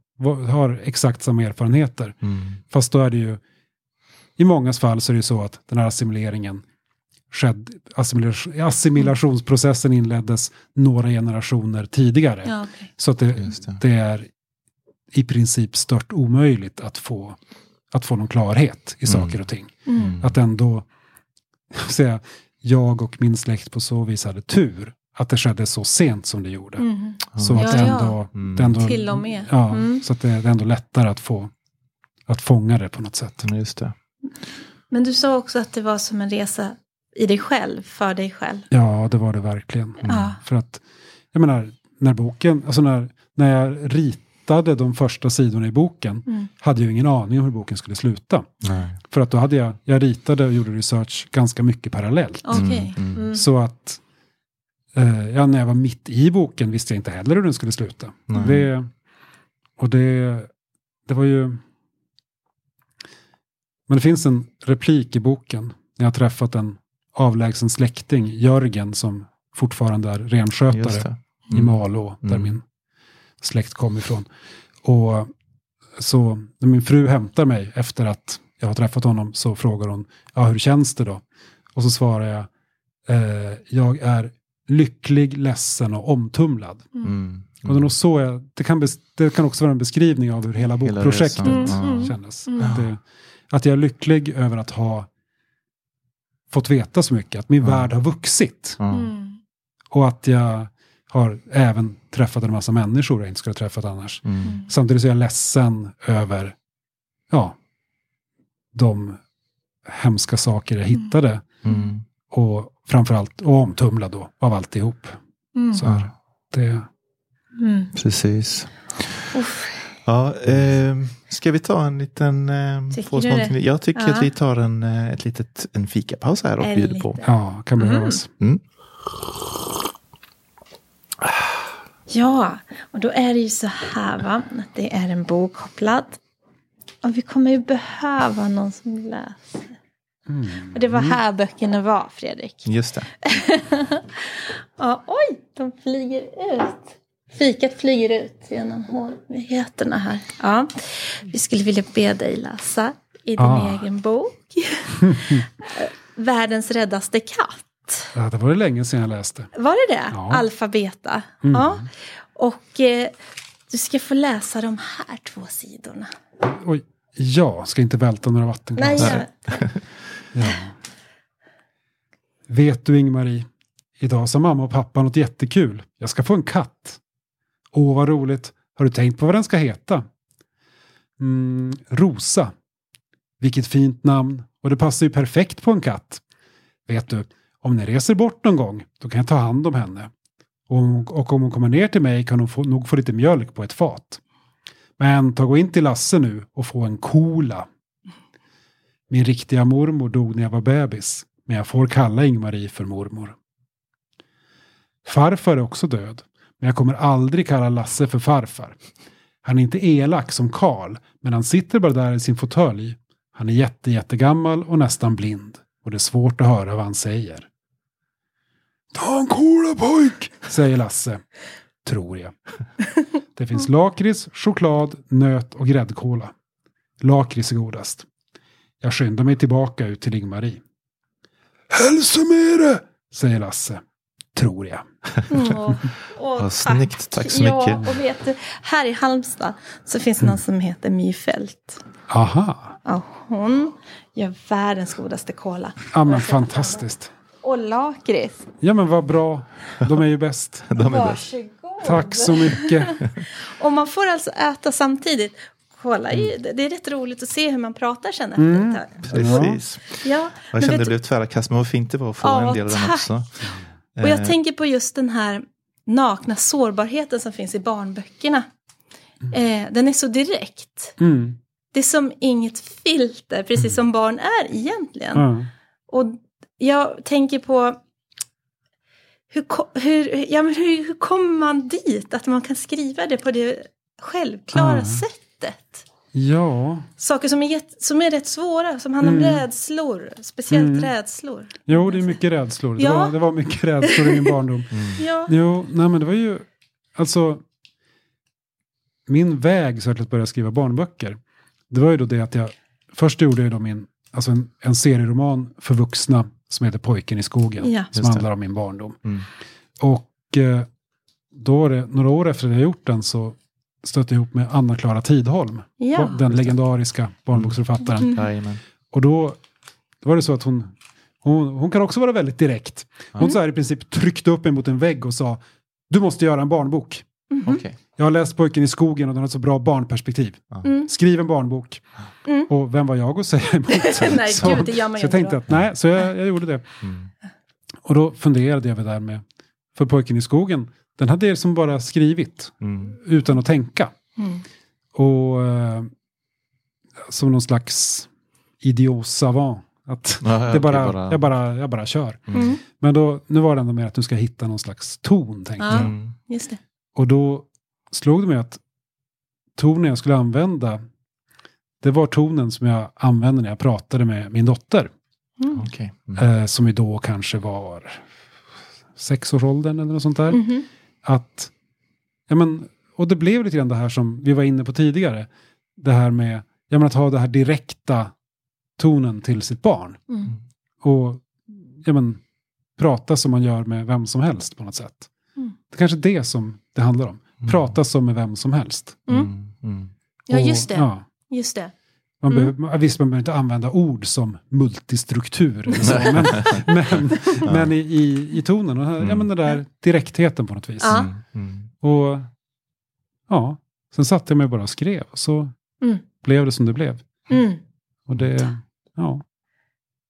har exakt samma erfarenheter. Mm. Fast då är det ju, i många fall så är det så att den här assimileringen skedde, assimilation, assimilationsprocessen inleddes några generationer tidigare. Ja, okej. Så att det, det. det är i princip stört omöjligt att få, att få någon klarhet i Mm. saker och ting. Mm. Att ändå säga, jag och min släkt på så vis hade tur att det skedde så sent som det gjorde. Mm. Så Ja, att det ändå, Mm. det ändå Till och med. Ja, Mm. så att det, det är ändå lättare att få att fånga det på något sätt. Just det. Men du sa också att det var som en resa i dig själv, för dig själv. Ja, det var det verkligen. Ja. För att, jag menar, när boken, alltså när, när jag ritade de första sidorna i boken, Mm. hade jag ingen aning om hur boken skulle sluta. Nej. För att då hade jag, jag ritade och gjorde research ganska mycket parallellt. Mm, mm. Mm. Så att, eh, ja, när jag var mitt i boken visste jag inte heller hur den skulle sluta. Nej. Det, och det, det var ju... Men det finns en replik i boken när jag har träffat en avlägsen släkting, Jörgen, som fortfarande är renskötare det. i Mm. Malå, där Mm. min släkt kom ifrån. Och så när min fru hämtar mig efter att jag har träffat honom så frågar hon, ja hur känns det då? Och så svarar jag, eh, jag är lycklig, ledsen och omtumlad. Mm. Och det, är nog så jag, det, kan det kan också vara en beskrivning av hur hela Hela bokprojektet resan. Mm, mm. kändes. Mm. Det, att jag är lycklig över att ha fått veta så mycket, att min Ja. värld har vuxit. Mm. Och att jag har även träffat en massa människor jag inte skulle ha träffat annars. Mm. Samtidigt så är jag ledsen över ja, de hemska saker jag hittade. Mm. Och framförallt och omtumlad då av alltihop. Mm. Så här. Det, Mm. Precis. Uff. Ja, eh, ska vi ta en liten... Eh, Tycker du det? Jag tycker Ja. att vi tar en, eh, ett litet, en fikapaus här och En bjuder på. liten. ja, kan Mm. behövas. Mm. Ja, och då är det ju så här va, att det är en bok kopplad. Och vi kommer ju behöva någon som läser. Mm. Och det var här böckerna var, Fredrik. Just det. Ja, oj, de flyger ut. Fikat flyger ut genom håligheterna här. Ja, vi skulle vilja be dig läsa i din Ah. egen bok. Världens räddaste katt. Ja, det var det länge sedan jag läste. Var det det? Ja. Alfabeta. Mm. Ja. Och eh, du ska få läsa de här två sidorna. Oj, ja, ska inte välta några vattenglas. Nej, Ja. Vet du Ingmarie, idag sa mamma och pappa något jättekul. Jag ska få en katt. Åh, vad roligt. Har du tänkt på vad den ska heta? Mm, Rosa. Vilket fint namn. Och det passar ju perfekt på en katt. Vet du, om ni reser bort någon gång, då kan jag ta hand om henne. Och, om- och om hon kommer ner till mig kan hon få, nog få lite mjölk på ett fat. Men ta gå in till Lasse nu och få en kola. Min riktiga mormor dog när jag var bebis, men jag får kalla Ingmarie för mormor. Farfar är också död, men jag kommer aldrig kalla Lasse för farfar. Han är inte elak som Karl, men han sitter bara där i sin fåtölj. Han är jätte, jättegammal och nästan blind. och det är svårt att höra vad han säger. Ta en cola pojk, säger Lasse. Tror jag. Det finns lakrits, choklad, nöt och gräddkola. Lakrits är godast. Jag skyndar mig tillbaka ut till Ingmarie. Hälsa med det, säger Lasse. Tror jag. Åh, åh, Vad snyggt, tack så Ja, mycket. och vet du, här i Halmstad så finns det någon som heter My Fält. Aha. Ja, hon gör världens godaste cola. Ja men fantastiskt. Och lakrits. Ja men vad bra. De är ju bäst. De är bäst. Varsågod. Tack så mycket. Och man får alltså äta samtidigt. Är ju- det är rätt roligt att se hur man pratar sen efter Mm. ett tag. Precis. Ja, Jag men kände det blev tvära kast, men vad fint det var att få Ja, en del av den tack. också. Och jag Eh, tänker på just den här nakna sårbarheten som finns i barnböckerna. Eh, den är så direkt. Mm. Det är som inget filter, precis som barn är egentligen. Ja. Och jag tänker på hur, hur, ja, men hur, hur kommer man dit? Att man kan skriva det på det självklara sättet. Ja, Saker som är, jätt, som är rätt svåra, som handlar om Mm. rädslor. Speciellt Mm. rädslor. jo det är mycket rädslor. Det, Ja. var, det var mycket rädslor i min barndom. Ja. Jo, nej men det var ju, alltså, min väg så till att börja skriva barnböcker, det var ju då det att jag, först gjorde jag då min, alltså en, en serieroman för vuxna som heter Pojken i skogen, Ja. som Just det. handlar om min barndom. Mm. Och eh, då var det, några år efter att jag gjort den så stötte ihop med Anna-Klara Tidholm, Ja. den legendariska barnboksförfattaren. Mm. Och då, då var det så att hon, hon, hon kan också vara väldigt direkt. Hon så här i princip tryckte upp mig mot en vägg och sa, du måste göra en barnbok. Okej. Jag har läst Pojken i skogen och den har ett så bra barnperspektiv. Mm. Skriv en barnbok. Mm. Och vem var jag att säga emot? Nej, så, gud, det gör man så jag tänkte inte att nej, så jag, jag gjorde det. Mm. Och då funderade jag väl där med, för Pojken i skogen, den hade jag som bara skrivit Mm. utan att tänka. Mm. Och eh, som någon slags idiot savant. Att Ja, det okej, bara, Jag, bara, jag bara kör. Mm. Men då, nu var det ändå mer att du ska hitta någon slags ton, tänkte Ja. jag. Mm. Just det. Och då slog det mig att tonen jag skulle använda, det var tonen som jag använde när jag pratade med min dotter. Mm. Okej. Mm. Eh, som ju då kanske var sexårsåldern eller något sånt där. Mhm. Att, ja men, och det blev lite grann det här som vi var inne på tidigare. Det här med, ja men att ha det här direkta tonen till sitt barn. Mm. Och, ja men, prata som man gör med vem som helst på något sätt. Mm. Det är kanske det som det handlar om. Mm. Prata som med vem som helst. Mm. Mm. Ja, just det. Ja, Just det. Man Mm. behöver, visst, man behöver inte använda ord som multistruktur. Så, men men, men i, i, i tonen, och här, ja, Mm. men den där direktheten på något vis. Ja. Mm. Mm. Och ja, sen satte jag mig bara och skrev. Och så Mm. blev det som det blev. Mm. Och det, ja,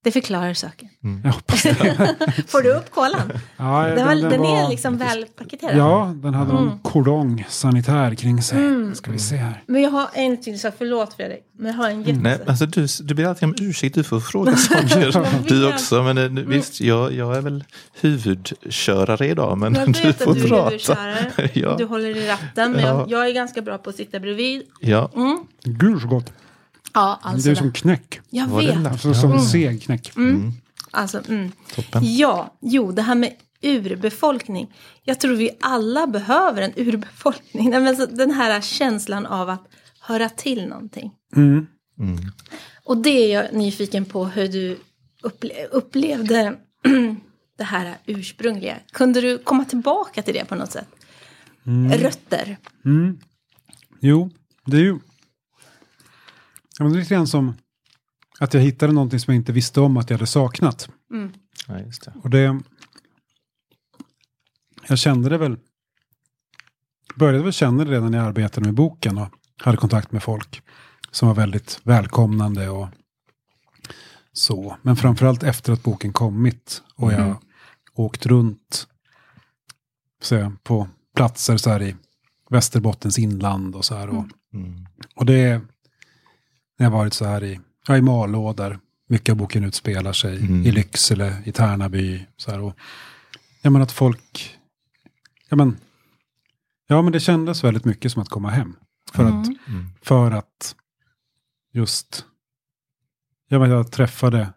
Det förklarar saken. Mm. jag hoppas det. Får du upp kolan? Ja, Den, var, den, var- är liksom välpaketerad. Ja, den hade Mm. kordong sanitär kring sig. Mm. Ska vi se här. Men jag har en till sak, förlåt Fredrik. Men jag har en jätte... Nej, alltså du, du ber alltid om ursäkt, du får fråga saker. du också, men eh, visst, jag, jag är väl huvudkörare idag, men jag du vet får att du är prata. huvudkörare. Ja. Du håller i ratten. Men Ja. jag, jag är ganska bra på att sitta bredvid. Ja, Mm. Gud så gott. Ja, det alltså. är som knäck. Jag Var vet. Alltså som Mm. seg knäck. Mm. Alltså, mm. toppen. Ja, jo, det här med urbefolkning. Jag tror vi alla behöver en urbefolkning. Nej, men så Den här känslan av att höra till någonting. Mm. Mm. Och det är jag nyfiken på hur du upple- upplevde det här ursprungliga. Kunde du komma tillbaka till det på något sätt? Rötter. Mm. Jo, det är ju... Ja, men det är lite grann som att jag hittade någonting som jag inte visste om att jag hade saknat. Mm. Ja, just det. Och det... Jag kände det väl... Började väl känna det redan när jag arbetade med boken och hade kontakt med folk som var väldigt välkomnande och så. Men framförallt efter att boken kommit och jag Mm. åkt runt så jag, på platser så här i Västerbottens inland och så här. Och, Mm. och det när jag varit så här i, ja, i Malå där mycket av boken utspelar sig. Mm. I Lycksele, i Tärnaby. Så här, och, ja men att folk, ja men, ja men det kändes väldigt mycket som att komma hem. För, att, Mm. för att just, ja men jag träffade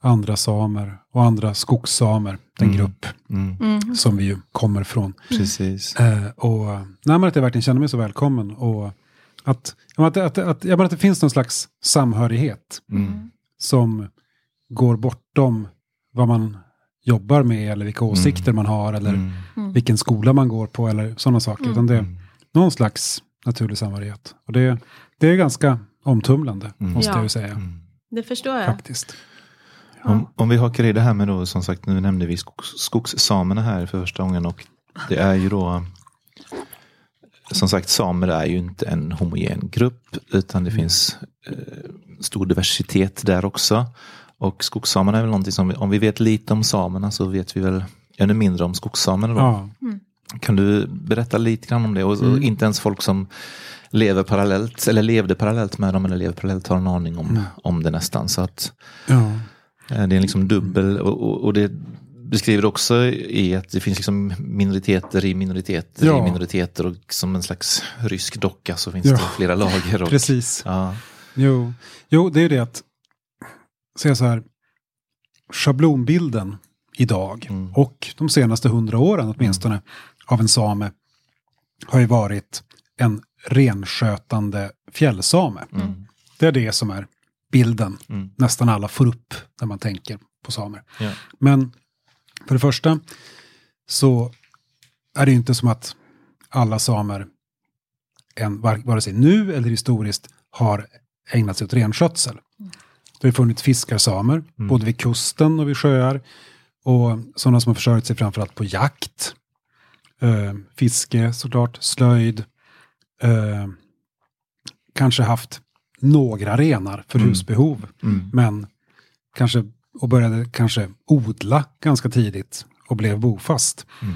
andra samer och andra skogssamer, den Mm. grupp Mm. Mm. som vi ju kommer från. Precis. Eh, och nej, men att jag verkligen känner mig så välkommen och att, att, att, att, ja, men att det finns någon slags samhörighet Mm. som går bortom vad man jobbar med eller vilka åsikter man har eller Mm. vilken skola man går på eller sådana saker. Utan det är Mm. någon slags naturlig samhörighet. Och det, det är ganska omtumlande, Mm. måste Ja. jag ju säga. Mm. Det förstår jag. Faktiskt. Om, om vi hakar i det här med då, som sagt, nu nämnde vi skogs, skogssamerna här för första gången och det är ju då som sagt, samer är ju inte en homogen grupp utan det finns eh, stor diversitet där också. Och skogssamerna är väl någonting som, vi- om vi vet lite om samerna så vet vi väl ännu mindre om skogssamerna. Då. Ja. Kan du berätta lite grann om det? Och, och Mm. inte ens folk som lever parallellt, eller levde parallellt med dem eller lever parallellt har en aning om, Mm. om det nästan. Så att Ja. Eh, Det är liksom dubbel och, och, och det beskriver också i att det finns liksom minoriteter i minoriteter Ja. i minoriteter och som en slags rysk docka så finns Ja. det flera lager. Och, Precis. Ja, Jo. jo, det är det att säga så här, schablonbilden idag Mm. och de senaste hundra åren åtminstone av en same har ju varit en renskötande fjällsame. mm, Det är det som är bilden mm, nästan alla får upp när man tänker på samer. ja, Men för det första så är det inte som att alla samer, var- vare sig nu eller historiskt, har ägnat sig åt renskötsel. Det har funnits fiskarsamer, både vid kusten och vid sjöar. Och sådana som har försörjt sig framförallt på jakt, eh, fiske såklart, slöjd. Eh, kanske haft några renar för Mm. husbehov. mm, Men kanske, och började kanske odla ganska tidigt och blev bofast. Mm.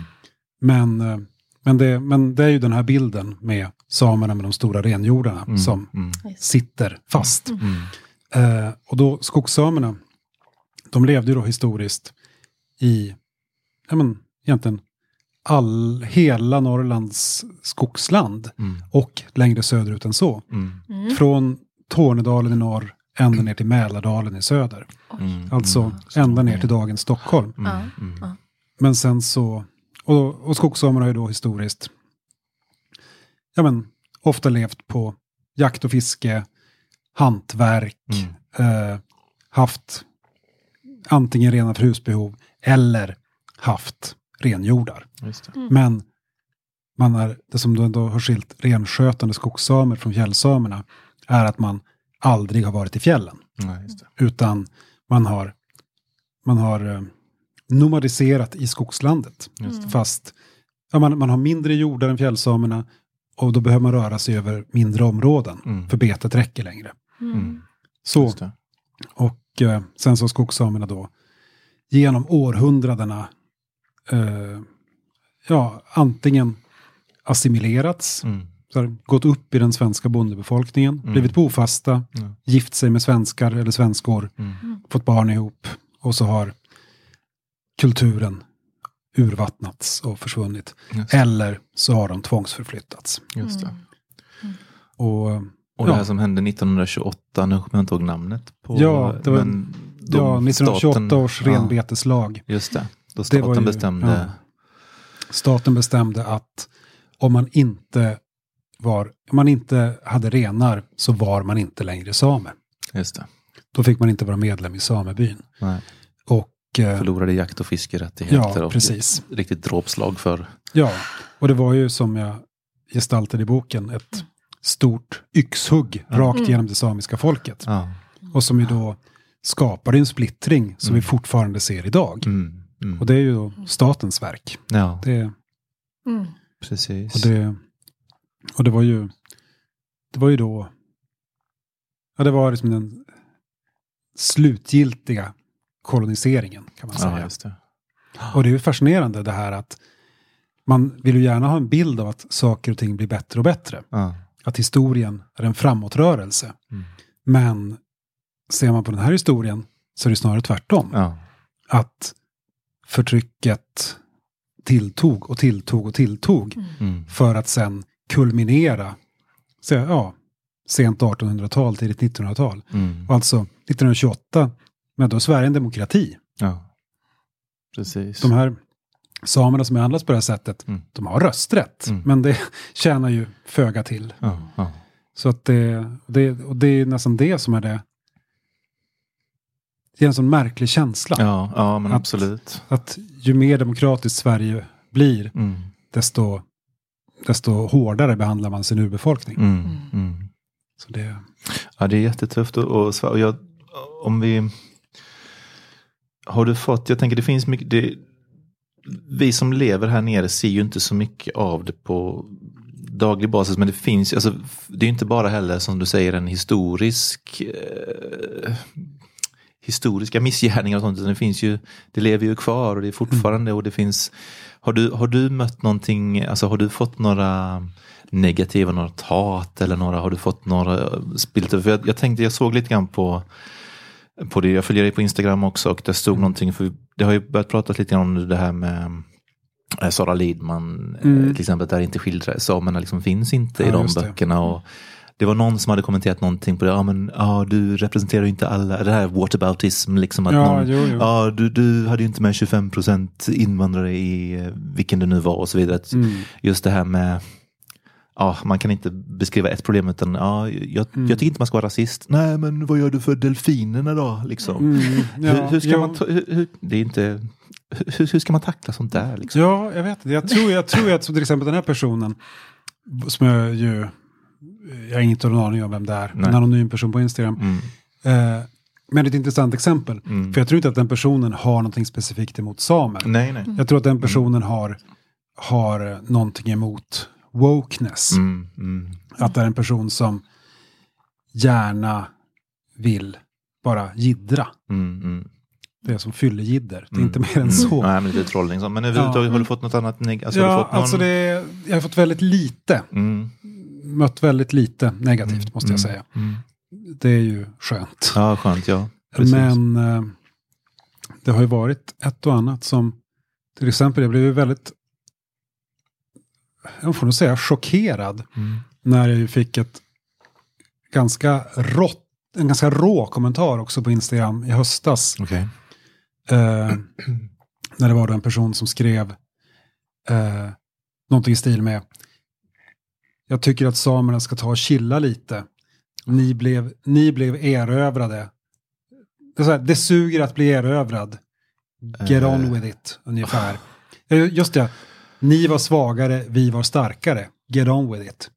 Men, eh, men, det, men det är ju den här bilden med samerna med de stora renjordarna mm, som mm, sitter fast. mm, Eh, och då skogssamerna, de levde ju då historiskt i, ja men egentligen all, hela Norrlands skogsland mm, och längre söderut än så. mm, Mm. Från Tornedalen i norr ända ner till Mälardalen i söder. mm, Alltså mm. Ända ner till dagens Stockholm. Mm, mm. Men sen så, och, och skogssamerna har ju då historiskt, ja men, ofta levt på jakt och fiske, hantverk, Mm. eh, haft antingen rena för husbehov eller haft renjordar. Just det. Mm. Men man är, det som då ändå har skilt renskötande skogssamer från fjällsamerna är att man aldrig har varit i fjällen. Nej, just det. Utan man har, man har eh, nomadiserat i skogslandet. Just det. Fast ja, man, man har mindre jordar än fjällsamerna och då behöver man röra sig över mindre områden. Mm. För betet räcker längre. Mm. Så, Just det. och eh, sen så har skogssamerna då genom århundradena eh, ja, antingen assimilerats, Mm. Här, gått upp i den svenska bondebefolkningen, Mm. blivit bofasta, Ja. gift sig med svenskar eller svenskor, Mm. fått barn ihop och så har kulturen urvattnats och försvunnit. Det. Eller så har de tvångsförflyttats. Just det. Och, Och det Ja. här som hände 1928, nu kommer jag inte ihåg namnet på. Ja, det var- men de- ja, 1928 staten- års ja, renbeteslag. Just det. Då Det staten ju- bestämde. ja. Staten bestämde att om man inte var, om man inte hade renar så var man inte längre same. Just det. Då fick man inte vara medlem i samebyn. Nej. Och, eh, Förlorade jakt och fiskerättigheter. ja, och precis. ett Riktigt dråpslag för. Ja, och det var ju som jag gestaltade i boken ett stort yxhugg rakt Mm. genom det samiska folket. Ja. Och som ju då skapade en splittring som Mm. vi fortfarande ser idag. Mm. Mm. Och det är ju då statens verk. ja, Det. Mm. precis. och, det, och det var ju det var ju då ja, det var liksom den slutgiltiga koloniseringen kan man säga. ja, just det. Och det är ju fascinerande det här att man vill ju gärna ha en bild av att saker och ting blir bättre och bättre. Ja. Att historien är en framåtrörelse. Mm. Men ser man på den här historien så är det snarare tvärtom. Ja. Att förtrycket tilltog och tilltog och tilltog Mm. för att sen kulminera så, ja, sent 1800-tal, tidigt 1900-tal. Mm. Och alltså 1928 Men då är Sverige en demokrati. Ja. Precis. De här samerna som behandlas på det här sättet, Mm. de har rösträtt. Mm. Men det tjänar ju föga till. Ja, ja. Så att det, det, och det är nästan det som är det. Det är en sån märklig känsla. ja, ja men Att- absolut. Att ju mer demokratiskt Sverige blir, Mm. desto, desto hårdare behandlar man sin urbefolkning. Mm. Mm. Så det, Ja, det är jättetufft och, och, jag, om vi har du fått, jag tänker det finns mycket, det, vi som lever här nere ser ju inte så mycket av det på daglig basis men det finns, alltså, det är inte bara heller som du säger en historisk eh, historiska missgärningar och sånt, utan det finns ju, det lever ju kvar och det är fortfarande och det finns, har du, har du mött någonting, alltså har du fått några negativa, några hat eller några, har du fått några spilter? För jag, jag tänkte, jag såg lite grann på, på det, jag följer dig på Instagram också och det stod någonting, för det har ju börjat prata lite grann om det här med eh, Sara Lidman, eh, Mm. till exempel, där inte skildrar samerna liksom finns inte i Ja, de just det. böckerna. Och det var någon som hade kommenterat någonting på det, ja men ja, du representerar ju inte alla, det här whataboutism, liksom att Ja, någon, jo, jo. ja du, du hade ju inte med 25% invandrare i eh, vilken det nu var och så vidare. Mm, Just det här med Ja, man kan inte beskriva ett problem utan ja, jag, Mm. jag tycker inte man ska vara rasist. Nej, men vad gör du för delfinerna då? Liksom. mm, ja, hur, hur ska man ta, hur, hur, det är inte, hur, hur ska man tackla sånt där? Liksom? Ja, jag vet inte. Jag tror, jag tror att som till exempel den här personen, som jag ju, jag har inte en aning om vem det är, Nej. en anonym person på Instagram. Mm, Eh, men ett intressant exempel. mm. För jag tror inte att den personen har någonting specifikt emot samer. Nej, nej. Jag tror att den personen har, har någonting emot wokeness. Mm, mm, Att det är en person som gärna vill bara jiddra. mm, mm. Det är som fyllegidder. Det är Mm. inte mer än Mm. så. Nej, men lite trollning. Men överhuvudtaget, Ja. har du fått något annat? neg- Alltså, ja, någon... alltså det, jag har fått väldigt lite. Mött väldigt lite negativt mm, måste jag mm, säga. Mm. Det är ju skönt. Ja, skönt. Ja, precis. Men eh, det har ju varit ett och annat som, till exempel jag blev ju väldigt, jag får nog säga chockerad, Mm. när jag ju fick ett ganska rått, en ganska rå kommentar också på Instagram i höstas. Okej. Eh, när det var en person som skrev eh, någonting i stil med Jag tycker att samerna ska ta och chilla lite. Ni blev, ni blev erövrade. Det, här, det suger att bli erövrad. Get Eh. on with it, ungefär. Eh, Just det, ni var svagare, vi var starkare. Get on with it.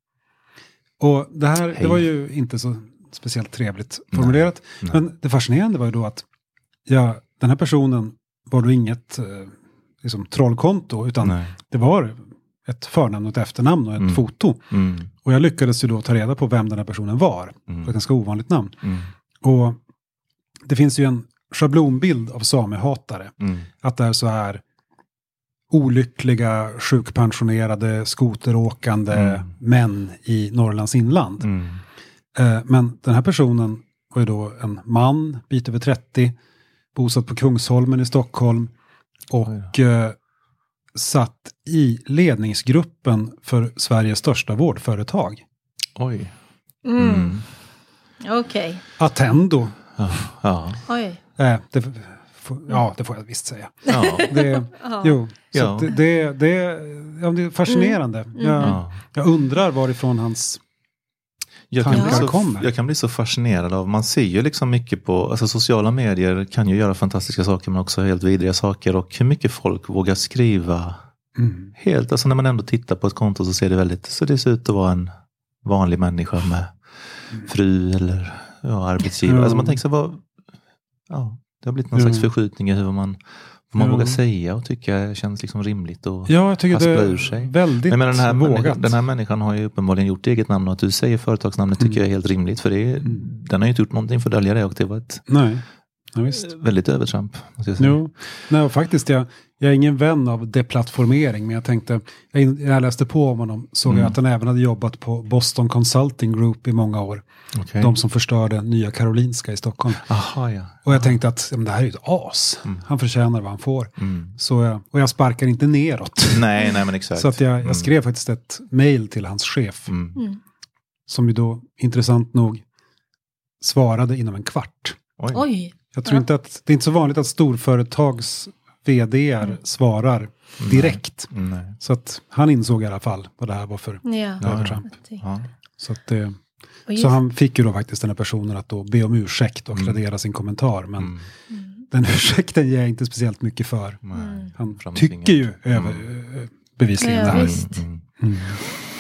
Och det här, det var ju inte så speciellt trevligt formulerat. Nej. Men det fascinerande var ju då att ja, den här personen var då inget eh, liksom, trollkonto, utan Nej. det var ett förnamn och ett efternamn och ett Mm. foto. Mm, Och jag lyckades ju då ta reda på vem den här personen var. Mm, ett ganska ovanligt namn. mm, Och det finns ju en schablonbild av samehatare. mm. Att det är så här olyckliga, sjukpensionerade, skoteråkande Mm. män i Norrlands inland. Eh, men den här personen var ju då en man, bit över 30, bosatt på Kungsholmen i Stockholm och eh, satt i ledningsgruppen för Sveriges största vårdföretag. Oj. Mm. Mm. Okej. Attendo. Ja. Ja. Oj. Eh, det, ja, det får jag visst säga. ja. Det, jo, så Ja. det, det, det, ja, det är fascinerande. Mm. Jag, ja. jag undrar varifrån hans... Jag kan, bli så, kommer. jag kan bli så fascinerad av, man ser ju liksom mycket på, alltså sociala medier kan ju göra fantastiska saker men också helt vidriga saker och hur mycket folk vågar skriva Mm. helt, alltså när man ändå tittar på ett konto så ser det väldigt, så det ser ut att vara en vanlig människa med fru eller ja, arbetsgivare. Ja. Alltså man tänker sig vad, ja, det har blivit någon Ja. slags förskjutning i hur man, vad man Ja. vågar säga och tycka känns liksom rimligt. Och, Ja, jag tycker det ur sig. väldigt menar, den, här vågat. den här människan har ju uppenbarligen gjort eget namn och att du säger företagsnamnet tycker Mm. jag är helt rimligt. För det Mm. den har ju inte gjort någonting för att dölja det och det var ett Nej, ja, visst. väldigt övertramp. Jo, nej, och faktiskt jag, jag är ingen vän av deplattformering, men jag tänkte, jag, in- när jag läste på om honom såg Mm. jag att han även hade jobbat på Boston Consulting Group i många år. Okej. De som förstörde Nya Karolinska i Stockholm. Aha, ja. Och jag tänkte att ja, men det här är ju ett as. Mm. Han förtjänar vad han får. Mm. Så jag, och jag sparkar inte neråt. Nej, nej men exakt. Så att jag, Mm. jag skrev faktiskt ett mail till hans chef. Mm. Mm. Som ju då, intressant nog, svarade inom en kvart. Oj. Oj. Jag tror Ja. inte att, det är inte så vanligt att storföretags vd svarar direkt. Nej. Så att han insåg i alla fall vad det här var för Ja. övertramp. Ja. Så, att just, så han fick ju då faktiskt den här personen att då be om ursäkt och radera sin kommentar. Men Mm. den ursäkten ger jag inte speciellt mycket för. Nej. Han Fram med tycker ju över, eh, bevisligen Ja, det här. visst. Mm. Mm.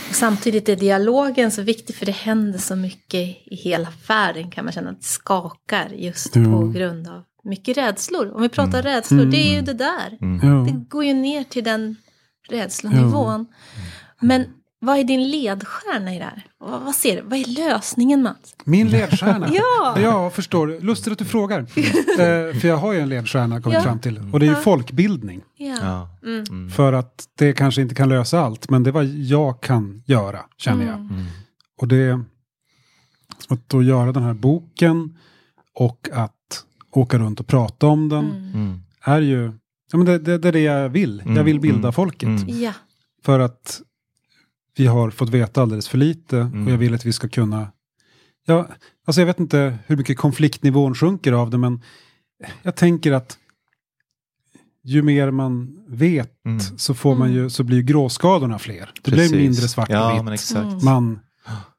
och samtidigt är dialogen så viktig för det händer så mycket i hela världen kan man känna att det skakar just på grund av mycket rädslor. Om vi pratar rädslor, det är ju det där. Mm. Det går ju ner till den rädslenivån. Men vad är din ledstjärna i det här? Vad, vad ser du? Vad är lösningen Mats? Min ledstjärna? Ja! Ja, förstår. Lustigt att du frågar. eh, för jag har ju en ledstjärna kommit Ja. fram till. Och det är ju Ja. folkbildning. Ja. Ja. Mm. Mm. För att det kanske inte kan lösa allt, men det är vad jag kan göra, känner jag. Mm. Mm. Och det, att då göra den här boken och att åka runt och prata om den Mm. Mm. är ju, ja men det, det, det är det jag vill. Jag Mm, vill bilda mm, folket. mm. Ja. För att vi har fått veta alldeles för lite Mm. och jag vill att vi ska kunna, ja, alltså jag vet inte hur mycket konfliktnivån sjunker av det, men jag tänker att ju mer man vet Mm. så, får man ju, så blir ju gråskadorna fler. Det Precis. blir mindre svart och Ja, vitt. men exakt. Mm. Man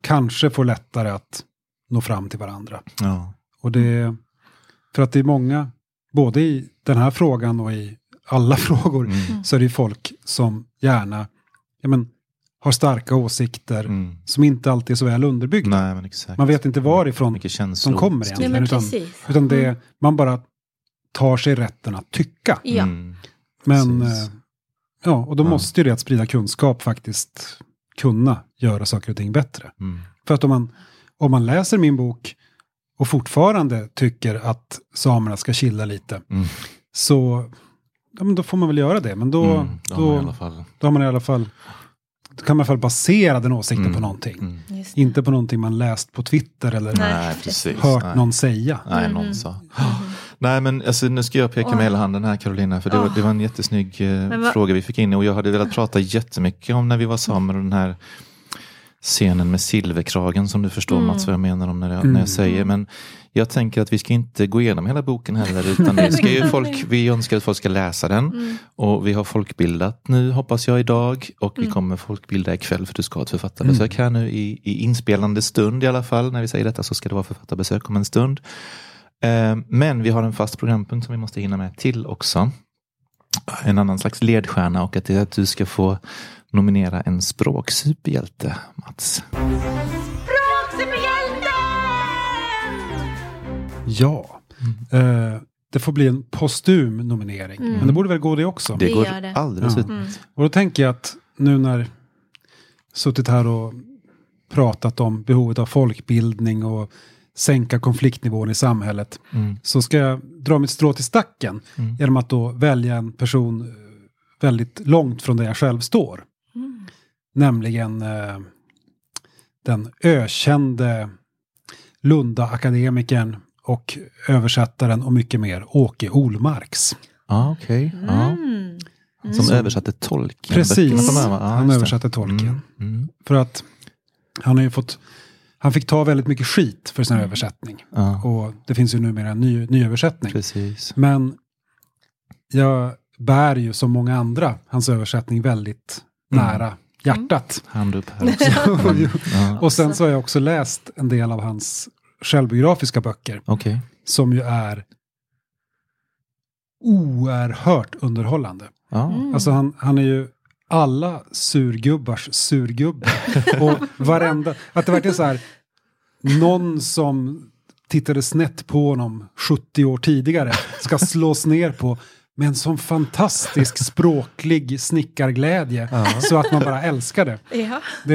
kanske får lättare att nå fram till varandra. Ja. Och det, för att det är många, både i den här frågan och i alla frågor, Mm. så är det ju folk som gärna ja, men, har starka åsikter Mm. som inte alltid är så väl underbyggda. Nej, men exakt. Man vet inte varifrån de kommer Nej, egentligen. men utan, precis. utan det, man bara tar sig rätten att tycka. Ja. Mm. Men, Precis. eh, ja, och då Ja. måste ju det att sprida kunskap faktiskt kunna göra saker och ting bättre. Mm. För att om man, om man läser min bok och fortfarande tycker att samerna ska chilla lite, Mm. så ja, men då får man väl göra det. Men då, Mm. Då har man då, i alla fall. då har man i alla fall, då kan man i alla fall basera den åsikten Mm. på någonting. Mm. Inte på någonting man läst på Twitter eller Nej, precis. hört Nej. någon säga. Nej, någon sa. Nej, men alltså, nu ska jag peka Åh. med hela handen här Carolina, för det, var, Åh. det var en jättesnygg eh, fråga vi fick in och jag hade velat prata jättemycket om när vi var samer och den här scenen med silverkragen som du förstår Mm. Mats vad jag menar om när jag, Mm. när jag säger. Men jag tänker att vi ska inte gå igenom hela boken heller utan det ska ju folk, vi önskar att folk ska läsa den. Mm. Och vi har folkbildat nu hoppas jag idag och vi Mm. kommer folkbilda ikväll för du ska ha ett författarbesök här nu i, i inspelande stund i alla fall. När vi säger detta så ska det vara författarbesök om en stund. Eh, Men vi har en fast programpunkt som vi måste hinna med till också. En annan slags ledstjärna och att det är att du ska få nominera en språksuperhjälte, Mats. Ja, eh, det får bli en postum nominering. Mm. Men det borde väl gå det också. Det Det går gör det. alldeles Ja. ut. Mm. Och då tänker jag att nu när suttit här och pratat om behovet av folkbildning och sänka konfliktnivån i samhället Mm. så ska jag dra mitt strå till stacken Mm. genom att då välja en person väldigt långt från där jag själv står. Mm. Nämligen eh, den ökände Lunda-akademikern och översättaren och mycket mer Åke Olmarks. Ja, okej. Ja. Mm. Som Mm. översatte tolken. Precis, va? Ja, han översatte tolken. Mm. Mm. För att han har ju fått, han fick ta väldigt mycket skit för sin översättning. Ja, Och det finns ju numera en ny, nyöversättning. precis. Men jag bär ju som många andra hans översättning väldigt Mm. nära hjärtat. Hand upp här också. Och sen så har jag också läst en del av hans självbiografiska böcker. Okej. Som ju är oerhört underhållande. Mm. Alltså han, han är ju alla surgubbars surgubbe. Och varenda, att det verkligen är så här, någon som tittade snett på honom 70 år tidigare ska slås ner på med en sån fantastisk språklig snickarglädje så att man bara älskar det. Ja. det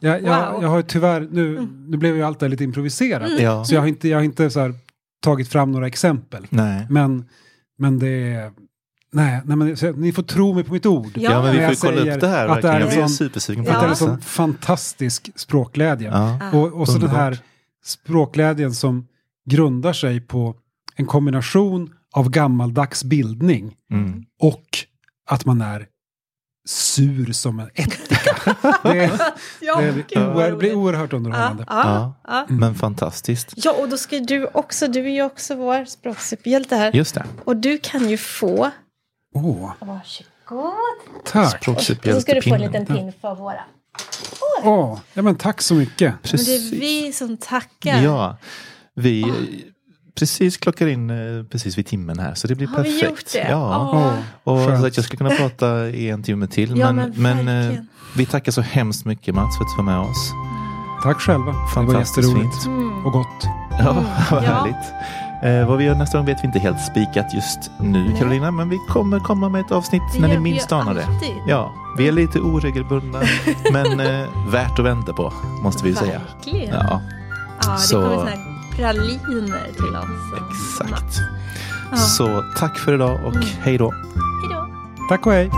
jag, jag, Wow. jag har ju tyvärr, nu, nu blev ju allt det lite improviserat. Ja. Så jag har inte, jag har inte så här, tagit fram några exempel. Nej. Men, men det är... Nej, nej men, så, ni får tro mig på mitt ord. Ja, Ja, men vi får ju kolla upp det här. att det är Jag blir sån- supersugen på Att det är en sån fantastisk språkglädje. Ja. Ah. Och, och så den här språkglädjen som grundar sig på en kombination av gammaldags bildning Mm. och att man är sur som en ättika. det, är- Ja, det, blir, blir oerhört underhållande. Ja, Ja, ja. men fantastiskt. ja, och då ska du också, du är ju också vår språksuperhjälte här. Just det. Och du kan ju få, Åh, varsågod. tack. Och så ska du få en Språksuperhjältepinnen. liten pin för våra. Åh, ja, men tack så mycket. Men det är Precis. vi som tackar. Ja, vi precis klockar in eh, precis vid timmen här så det blir Har vi perfekt. gjort det? Ja. Åh. Och Skönt. så att jag skulle kunna prata i en timme till. Ja, men men men, eh, vi tackar så hemskt mycket Mats för att du var med oss. Tack själva. Det var Fantastiskt fint. Mm. Och gott. Ja, vad Ja. härligt. Eh, vad vi gör nästa gång vet vi inte helt spikat just nu Nej. Carolina. Men vi kommer komma med ett avsnitt Det när ni vi minst ju anar det. Ja, vi är lite oregelbundna men eh, värt att vänta på måste vi säga. Verkligen. Ja, Ja, det Så- kommer här praliner till oss. exakt. Ja. Så tack för idag och Mm. hej då. Hej då. Tack och hej.